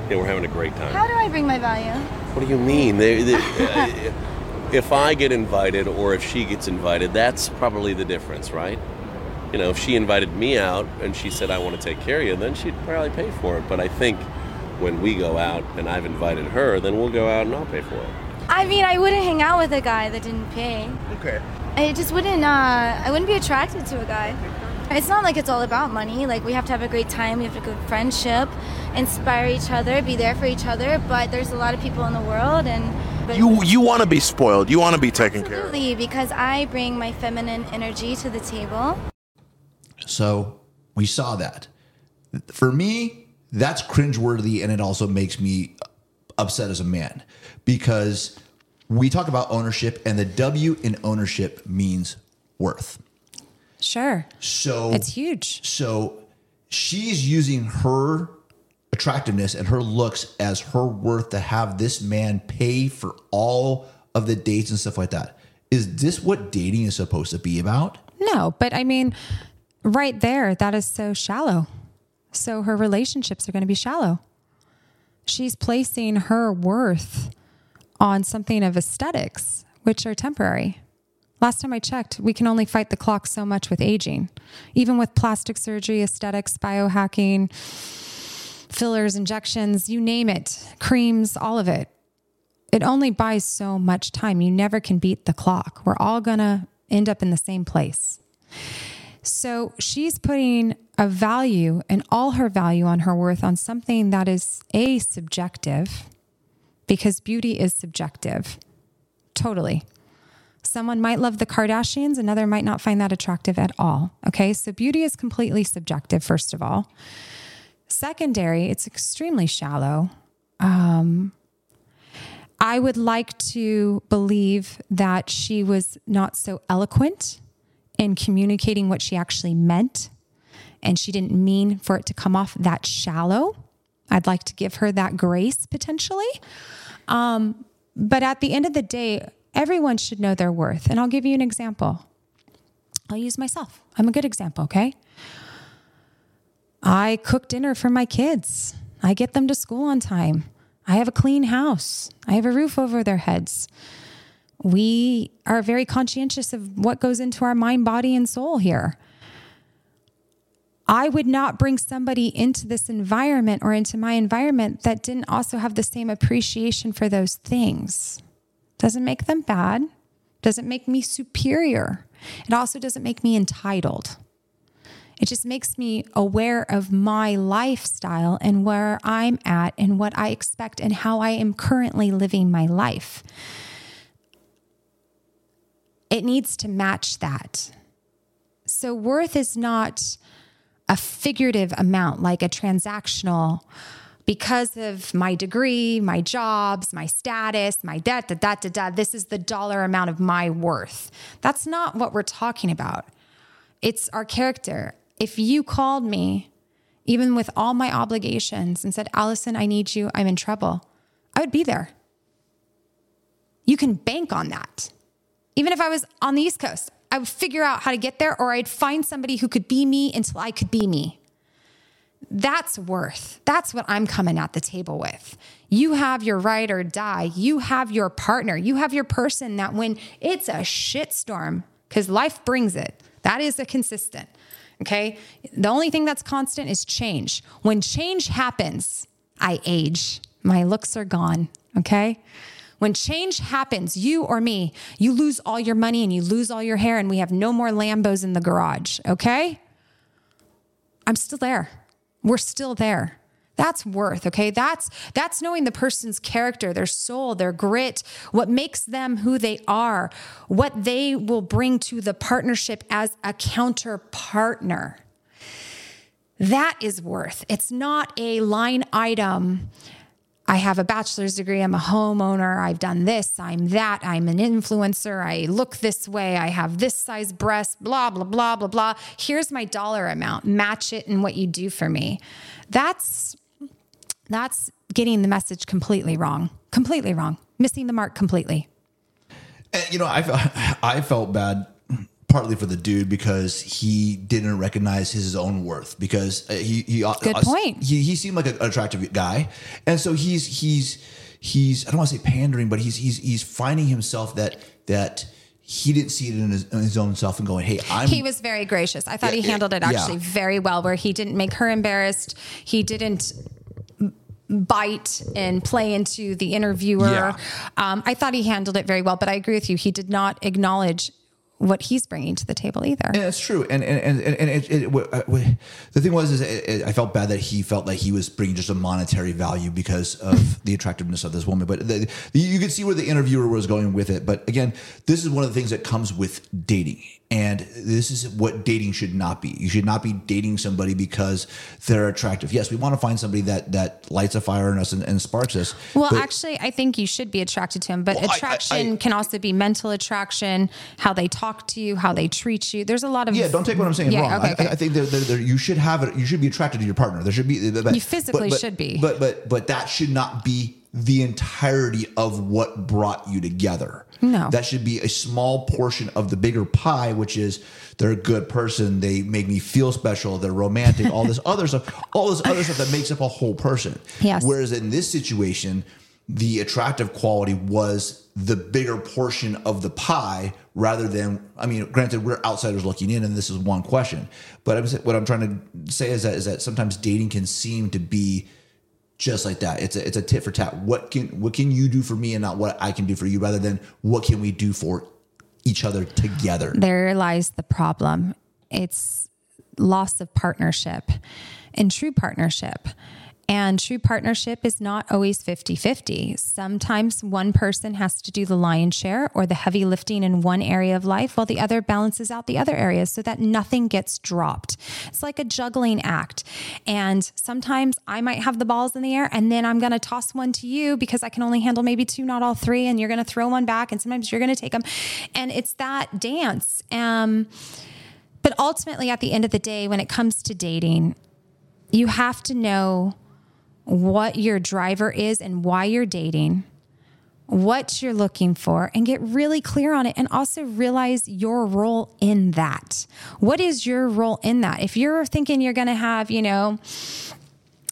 Yeah, we're having a great time. How do I bring my value? What do you mean? They, they, uh, *laughs* if I get invited or if she gets invited, that's probably the difference, right? You know, if she invited me out and she said, I want to take care of you, then she'd probably pay for it. But I think when we go out and I've invited her, then we'll go out and I'll pay for it. I mean, I wouldn't hang out with a guy that didn't pay. Okay. I just wouldn't. Uh, I wouldn't be attracted to a guy. It's not like it's all about money. Like we have to have a great time. We have a good friendship, inspire each other, be there for each other. But there's a lot of people in the world, and but You you want to be spoiled. You want to be taken care of. absolutely because I bring my feminine energy to the table. So we saw that. For me, that's cringeworthy, and it also makes me upset as a man because we talk about ownership, and the W in ownership means worth. Sure. So It's huge. So she's using her attractiveness and her looks as her worth to have this man pay for all of the dates and stuff like that. Is this what dating is supposed to be about? No, but I mean, right there, that is so shallow. So her relationships are going to be shallow. She's placing her worth on something of aesthetics, which are temporary. Last time I checked, we can only fight the clock so much with aging. Even with plastic surgery, aesthetics, biohacking, fillers, injections, you name it, creams, all of it. It only buys so much time. You never can beat the clock. We're all going to end up in the same place. So she's putting a value and all her value on her worth on something that is a subjective because beauty is subjective. Totally. Someone might love the Kardashians, another might not find that attractive at all. Okay. So beauty is completely subjective, first of all. Secondary, it's extremely shallow. Um, I would like to believe that she was not so eloquent in communicating what she actually meant, and she didn't mean for it to come off that shallow. I'd like to give her that grace potentially. Um, but at the end of the day, everyone should know their worth. And I'll give you an example. I'll use myself. I'm a good example, okay? I cook dinner for my kids. I get them to school on time. I have a clean house. I have a roof over their heads. We are very conscientious of what goes into our mind, body, and soul here. I would not bring somebody into this environment or into my environment that didn't also have the same appreciation for those things. Doesn't make them bad, doesn't make me superior. It also doesn't make me entitled. It just makes me aware of my lifestyle and where I'm at and what I expect and how I am currently living my life. It needs to match that. So, worth is not a figurative amount like a transactional because of my degree, my jobs, my status, my debt, da, da, da, da. This is the dollar amount of my worth. That's not what we're talking about. It's our character. If you called me, even with all my obligations, and said, Allison, I need you, I'm in trouble, I would be there. You can bank on that. Even if I was on the East Coast, I would figure out how to get there, or I'd find somebody who could be me until I could be me. That's worth. That's what I'm coming at the table with. You have your ride or die. You have your partner. You have your person that when it's a shitstorm, because life brings it, that is a consistent. Okay. The only thing that's constant is change. When change happens, I age. My looks are gone. Okay. When change happens, you or me, you lose all your money and you lose all your hair, and we have no more Lambos in the garage. Okay. I'm still there. We're still there. That's worth, okay? That's that's knowing the person's character, their soul, their grit, what makes them who they are, what they will bring to the partnership as a counter partner. That is worth. It's not a line item. I have a bachelor's degree. I'm a homeowner. I've done this. I'm that. I'm an influencer. I look this way. I have this size breast, blah, blah, blah, blah, blah. Here's my dollar amount. Match it in what you do for me. That's that's getting the message completely wrong. Completely wrong. Missing the mark completely. And, you know, I *laughs* I felt bad partly for the dude because he didn't recognize his own worth because uh, he he Good uh, point. He, he seemed like an attractive guy, and so he's he's he's I don't want to say pandering, but he's he's he's finding himself that that he didn't see it in his, in his own self and going, hey, I'm He was very gracious. I thought Yeah, he handled it yeah. actually very well, where he didn't make her embarrassed. He didn't bite and play into the interviewer. Yeah. Um, I thought he handled it very well, but I agree with you. He did not acknowledge what he's bringing to the table either. And that's true. And and and, and it, it, w- uh, the thing was, is it, it, I felt bad that he felt like he was bringing just a monetary value because of *laughs* the attractiveness of this woman. But the, the, you could see where the interviewer was going with it. But again, this is one of the things that comes with dating. And this is what dating should not be. You should not be dating somebody because they're attractive. Yes, we want to find somebody that that lights a fire in us and, and sparks us. Well, but- actually, I think you should be attracted to him, but Well, I- I- attraction I- can also be mental attraction, how they talk to you, how they treat you. There's a lot of Yeah, don't take what I'm saying Yeah, wrong. okay, I, okay. I think that there, there, you should have it. You should be attracted to your partner. There should be. But, You physically but- but- should be. But but but that should not be the entirety of what brought you together. No. that should be a small portion of the bigger pie, which is they're a good person. They make me feel special. They're romantic. All this *laughs* other stuff. All this other stuff that makes up a whole person. Yes. Whereas in this situation, the attractive quality was the bigger portion of the pie rather than I mean granted we're outsiders looking in and this is one question but I'm, what I'm trying to say is that is that sometimes dating can seem to be just like that it's a, it's a tit for tat what can what can you do for me and not what I can do for you rather than what can we do for each other together there lies the problem. It's loss of partnership and true partnership. And true partnership is not always 50 50. Sometimes one person has to do the lion's share or the heavy lifting in one area of life while the other balances out the other areas so that nothing gets dropped. It's like a juggling act. And sometimes I might have the balls in the air and then I'm going to toss one to you because I can only handle maybe two, not all three. And you're going to throw one back and sometimes you're going to take them. And it's that dance. Um, but ultimately, at the end of the day, when it comes to dating, you have to know what your driver is and why you're dating, what you're looking for, and get really clear on it. And also realize your role in that. What is your role in that? If you're thinking you're going to have, you know,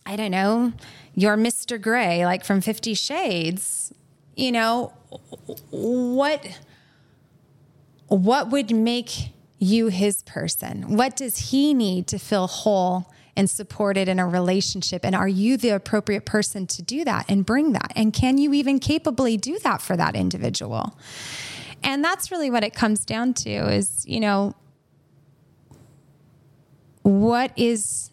I don't know, your Mr. Grey, like from Fifty Shades, you know, what what would make you his person? What does he need to feel whole and supported in a relationship? And are you the appropriate person to do that and bring that? And can you even capably do that for that individual? And that's really what it comes down to is, you know, what is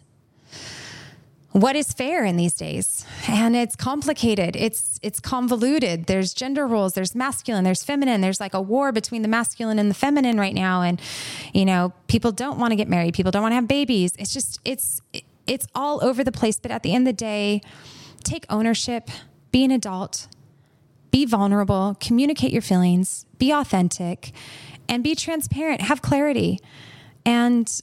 what is fair in these days? And it's complicated. It's it's convoluted. There's gender roles there's masculine there's feminine. There's like a war between the masculine and the feminine right now. And you know people don't want to get married. People don't want to have babies. It's just it's it's all over the place. But at the end of the day take ownership be an adult be vulnerable communicate your feelings be authentic and be transparent. Have clarity. And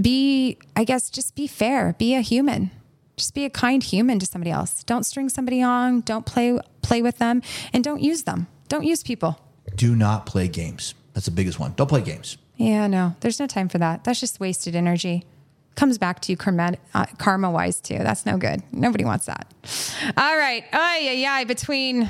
be i guess just be fair be a human just be a kind human to somebody else. Don't string somebody on don't play play with them and don't use them. Don't use people. Do not play games. That's the biggest one. Don't play games. Yeah no there's no time for that. That's just wasted energy comes back to you karma, uh, karma wise too. That's no good. Nobody wants that. All right. Oh yeah yeah between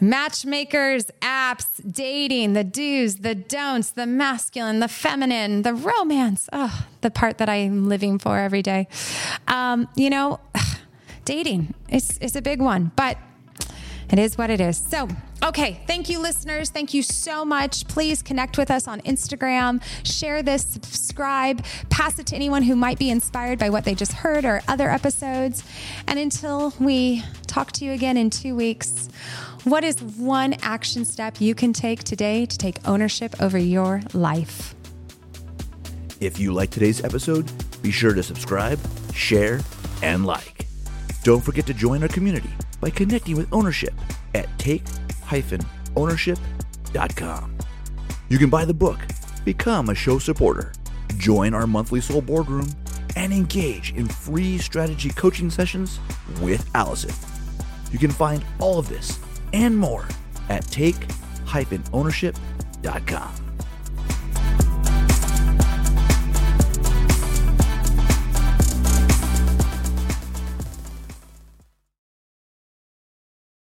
matchmakers apps dating the do's the don'ts the masculine the feminine the romance. Oh the part that i'm living for every day. Um, you know *sighs* dating is, is a big one, but it is what it is. So, okay. Thank you, listeners. Thank you so much. Please connect with us on Instagram, share this, subscribe, pass it to anyone who might be inspired by what they just heard or other episodes. And until we talk to you again in two weeks, what is one action step you can take today to take ownership over your life? If you like today's episode, be sure to subscribe, share, and like. Don't forget to join our community by connecting with ownership at take-ownership.com. You can buy the book, become a show supporter, join our monthly Soul Boardroom, and engage in free strategy coaching sessions with Allison. You can find all of this and more at take-ownership.com.